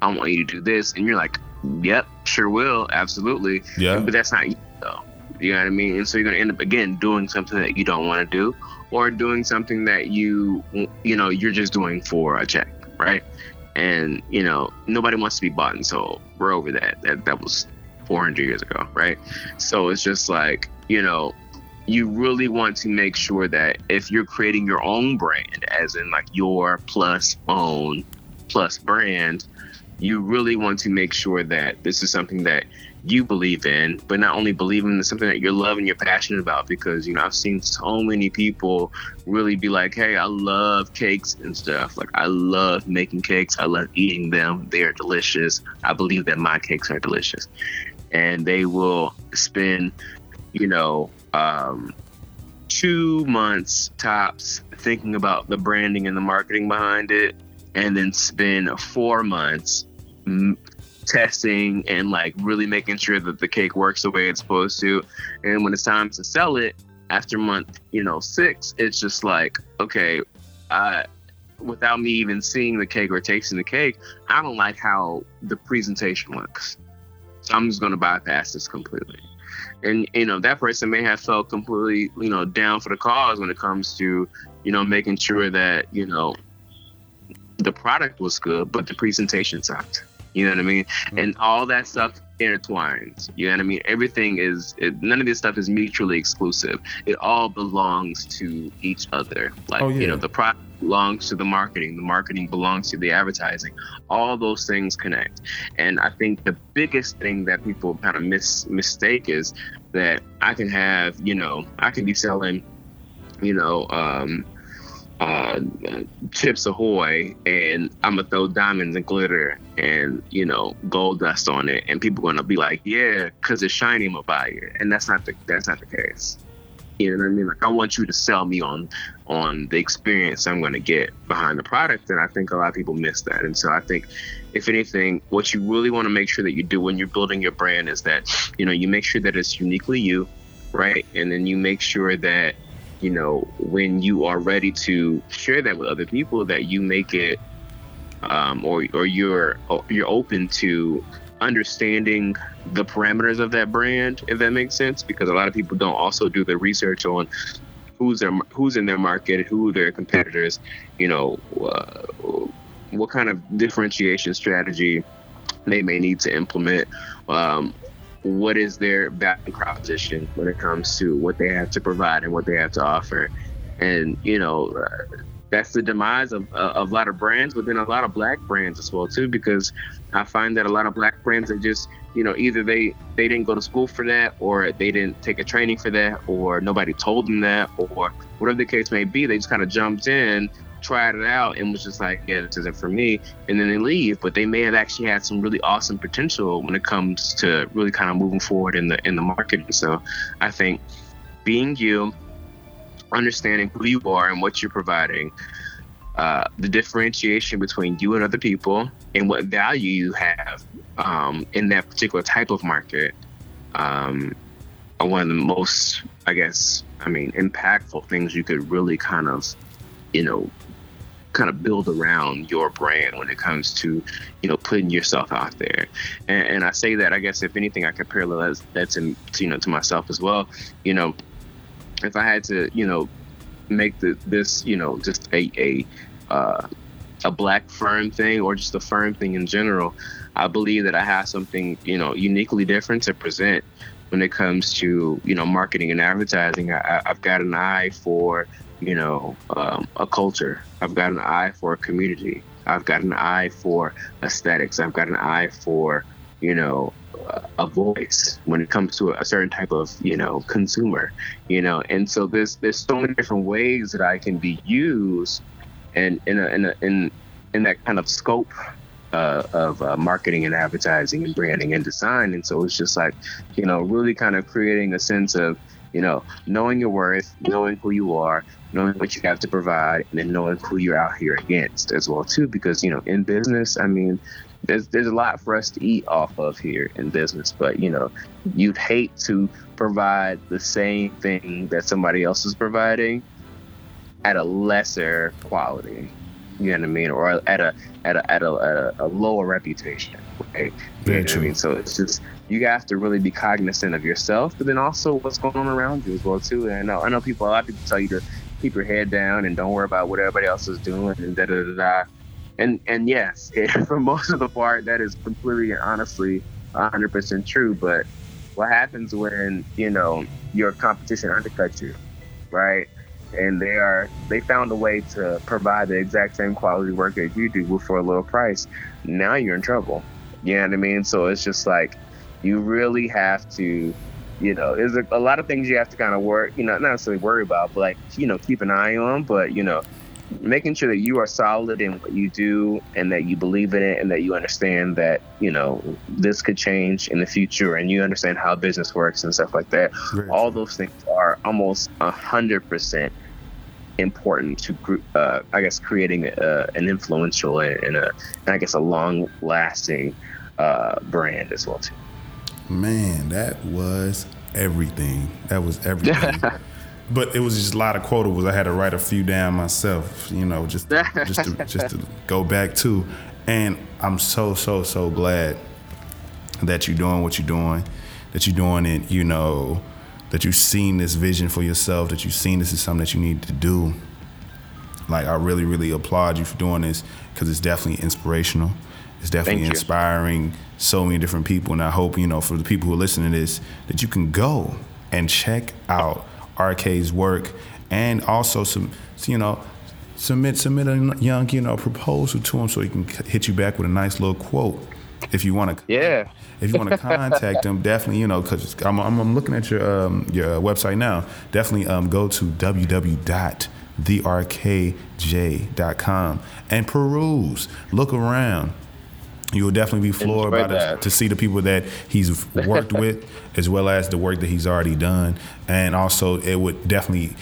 I want you to do this. And you're like, yep, sure will, absolutely. Yeah. But that's not you, though. You know what I mean? And so you're going to end up, again, doing something that you don't want to do or doing something that you, you know, you're just doing for a check, right? And, you know, nobody wants to be bought and sold. We're over that. That, that was 400 years ago, right? So it's just like, you know, you really want to make sure that if you're creating your own brand, as in like your plus own plus brand, you really want to make sure that this is something that you believe in, but not only believe in, something that you're loving, you're passionate about. Because you know, I've seen so many people really be like, "Hey, I love cakes and stuff. Like, I love making cakes. I love eating them. They are delicious. I believe that my cakes are delicious." And they will spend, you know, um, two months tops thinking about the branding and the marketing behind it, and then spend four months testing and like really making sure that the cake works the way it's supposed to. And when it's time to sell it after month, you know, six, it's just like, okay, without me even seeing the cake or tasting the cake, I don't like how the presentation looks. So I'm just going to bypass this completely. And you know that person may have felt completely, you know, down for the cause when it comes to, you know, making sure that you know the product was good, but the presentation sucked. You know what I mean? And all that stuff intertwines. You know what I mean? Everything is it, none of this stuff is mutually exclusive. It all belongs to each other. Like Oh, yeah. you know, the product belongs to the marketing. The marketing belongs to the advertising. All those things connect. And I think the biggest thing that people kind of mis mistake is that I can have, you know, I can be selling, you know, um, uh, Chips Ahoy, and I'm gonna throw diamonds and glitter and you know gold dust on it, and people gonna be like, yeah, cause it's shiny, I'm buy it, and that's not the that's not the case. You know what I mean? Like I want you to sell me on on the experience I'm gonna get behind the product, and I think a lot of people miss that. And so I think, if anything, what you really want to make sure that you do when you're building your brand is that you know you make sure that it's uniquely you, right? And then you make sure that you know when you are ready to share that with other people that you make it um, or or you're you're open to understanding the parameters of that brand if that makes sense because a lot of people don't also do the research on who's their who's in their market who their competitors you know uh, what kind of differentiation strategy they may need to implement um, what is their value proposition when it comes to what they have to provide and what they have to offer? And you know uh, that's the demise of, uh, of a lot of brands but then a lot of black brands as well too because i find that a lot of black brands are just you know either they they didn't go to school for that or they didn't take a training for that or nobody told them that or whatever the case may be they just kind of jumped in tried it out and was just like, yeah, this isn't for me, and then they leave. But they may have actually had some really awesome potential when it comes to really kind of moving forward in the in the market. So I think being you, understanding who you are and what you're providing, uh, the differentiation between you and other people, and what value you have um, in that particular type of market. Um, are one of the most, I guess, I mean, impactful things you could really kind of, you know, kind of build around your brand when it comes to, you know, putting yourself out there. And, and I say that, I guess, if anything, I could parallel that to, you know, to myself as well. You know, if I had to, you know, make the, this, you know, just a, a, uh, a black firm thing or just a firm thing in general, I believe that I have something, you know, uniquely different to present when it comes to you know marketing and advertising. I, have got an eye for you know um, a culture. I've got an eye for a community. I've got an eye for aesthetics. I've got an eye for you know a voice when it comes to a certain type of you know consumer you know and so there's there's so many different ways that i can be used and in a, in a, in in that kind of scope uh, of uh, marketing and advertising and branding and design. And so it's just like, you know, really kind of creating a sense of, you know, knowing your worth, knowing who you are, knowing what you have to provide, and then knowing who you're out here against as well too. Because you know, in business, I mean, there's there's a lot for us to eat off of here in business, but you know, you'd hate to provide the same thing that somebody else is providing at a lesser quality. You know what I mean? Or at a at a at a, at a, a lower reputation. Right? Very you know true. I mean? So it's just you have to really be cognizant of yourself, but then also what's going on around you as well too. And I know I know people a lot of people tell you to keep your head down and don't worry about what everybody else is doing and da da da da. And and yes, it, for most of the part, that is completely and honestly 100% true. But what happens when you know your competition undercuts you, right? and they are they found a way to provide the exact same quality work that you do for a lower price now you're in trouble you know what i mean so it's just like you really have to you know there's a, a lot of things you have to kind of work you know not necessarily worry about but like you know keep an eye on but you know making sure that you are solid in what you do and that you believe in it and that you understand that you know this could change in the future and you understand how business works and stuff like that all those things are almost a hundred percent important to uh, I guess creating a, an influential and, and a and I guess a long lasting uh, brand as well too. Man, that was everything. That was everything. but it was just a lot of quotables. I had to write a few down myself, you know, just just to, just to go back to. And I'm so so so glad that you're doing what you're doing, that you're doing it, you know, that you've seen this vision for yourself, that you've seen this is something that you need to do. Like I really really applaud you for doing this because it's definitely inspirational. It's definitely inspiring so many different people. And I hope, you know, for the people who are listening to this, that you can go and check out RK's work and also some, you know, submit submit a young, you know, proposal to him so he can hit you back with a nice little quote if you want to. Yeah. If you want to contact him, definitely, you know, because I'm, I'm, I'm looking at your um, your website now. Definitely um, go to www.therkj.com and peruse, look around. You will definitely be floored by the, to see the people that he's worked with, as well as the work that he's already done, and also it would definitely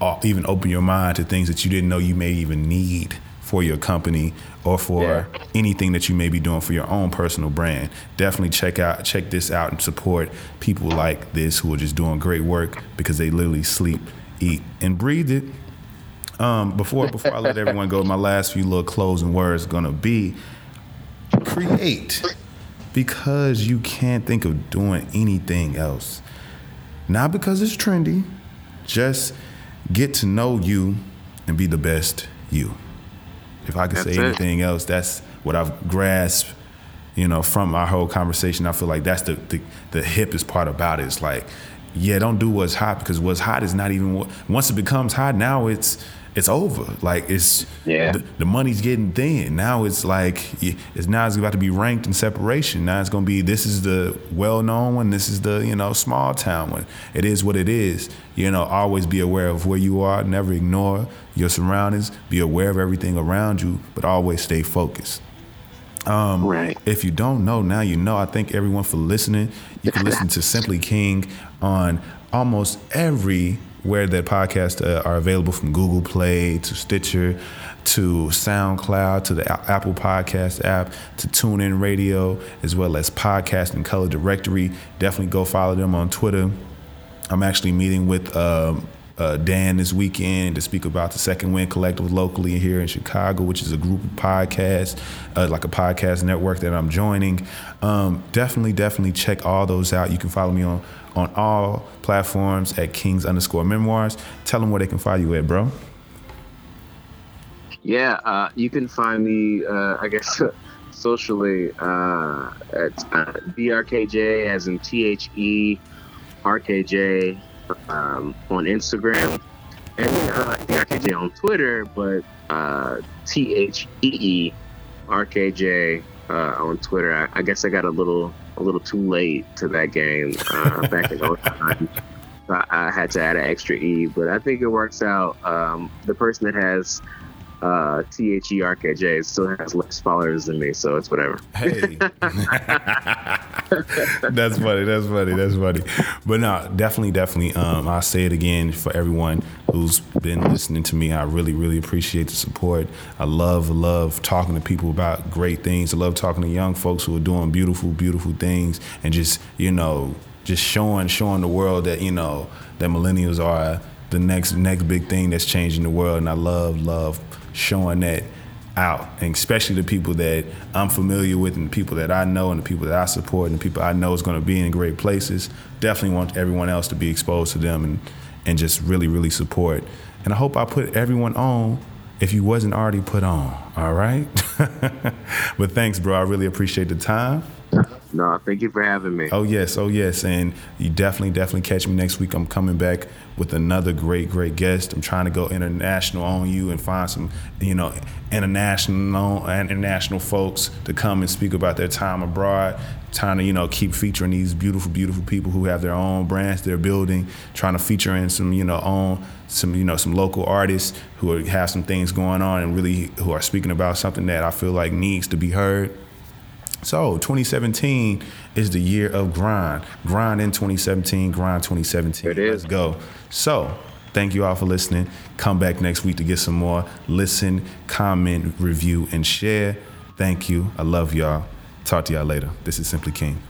uh, even open your mind to things that you didn't know you may even need for your company or for Yeah. anything that you may be doing for your own personal brand. Definitely check out check this out and support people like this who are just doing great work because they literally sleep, eat, and breathe it. Um, before before I let everyone go, my last few little closing words gonna be create because you can't think of doing anything else. Not because it's trendy, just get to know you and be the best you. If I could say it. anything else, that's what I've grasped, you know, from our whole conversation. I feel like that's the the, the hippest part about it. It's like, yeah, don't do what's hot because what's hot is not even what once it becomes hot, now it's it's over. Like it's Yeah. the, the money's getting thin. Now it's like it's now it's about to be ranked in separation. Now it's gonna be this is the well known one, this is the you know small town one. It is what it is. You know, always be aware of where you are. Never ignore your surroundings. Be aware of everything around you, but always stay focused. Um, Right. If you don't know, now you know. I thank everyone for listening. You can listen to Simply King on almost everywhere that podcasts uh, are available from Google Play to Stitcher to SoundCloud to the A- Apple Podcast app to TuneIn Radio, as well as Podcasts in Color Directory. Definitely go follow them on Twitter. I'm actually meeting with um, uh, Dan this weekend to speak about the Second Wind Collective locally here in Chicago, which is a group of podcasts, uh, like a podcast network that I'm joining. Um, definitely, definitely check all those out. You can follow me on on all platforms at Kings underscore Memoirs. Tell them where they can find you at, bro. Yeah, uh, you can find me, uh, I guess, socially uh, at uh, BRKJ, as in T H E R K J, um, on Instagram, and uh, BRKJ on Twitter, but uh, T H E E R K J uh, on Twitter. I, I guess I got a little a little too late to that game uh, back in 09. So I, I had to add an extra E, but I think it works out. Um, the person that has uh, T H E R K J still has less followers than me, so it's whatever. Hey. that's funny. That's funny. That's funny. But no, definitely, definitely. Um, I'll say it again for everyone who's been listening to me. I really, really appreciate the support. I love, love talking to people about great things. I love talking to young folks who are doing beautiful, beautiful things and just, you know, just showing, showing the world that, you know, that millennials are the next next big thing that's changing the world. And I love, love showing that out, and especially the people that I'm familiar with, and the people that I know, and the people that I support, and the people I know is going to be in great places. Definitely want everyone else to be exposed to them, and and just really, really support. And I hope I put everyone on. If you wasn't already put on, all right. but thanks, bro. I really appreciate the time. No, thank you for having me. Oh yes, oh yes, and you definitely, definitely catch me next week. I'm coming back with another great, great guest. I'm trying to go international on you and find some, you know, international, international folks to come and speak about their time abroad. Trying to, you know, keep featuring these beautiful, beautiful people who have their own brands they're building. Trying to feature in some, you know, own some, you know, some local artists who are, have some things going on and really who are speaking about something that I feel like needs to be heard. So 2017 is the year of grind. Grind in 2017, grind 2017. It is. Let's go. So thank you all for listening. Come back next week to get some more. Listen, comment, review, and share. Thank you. I love y'all. Talk to y'all later. This is Simply King.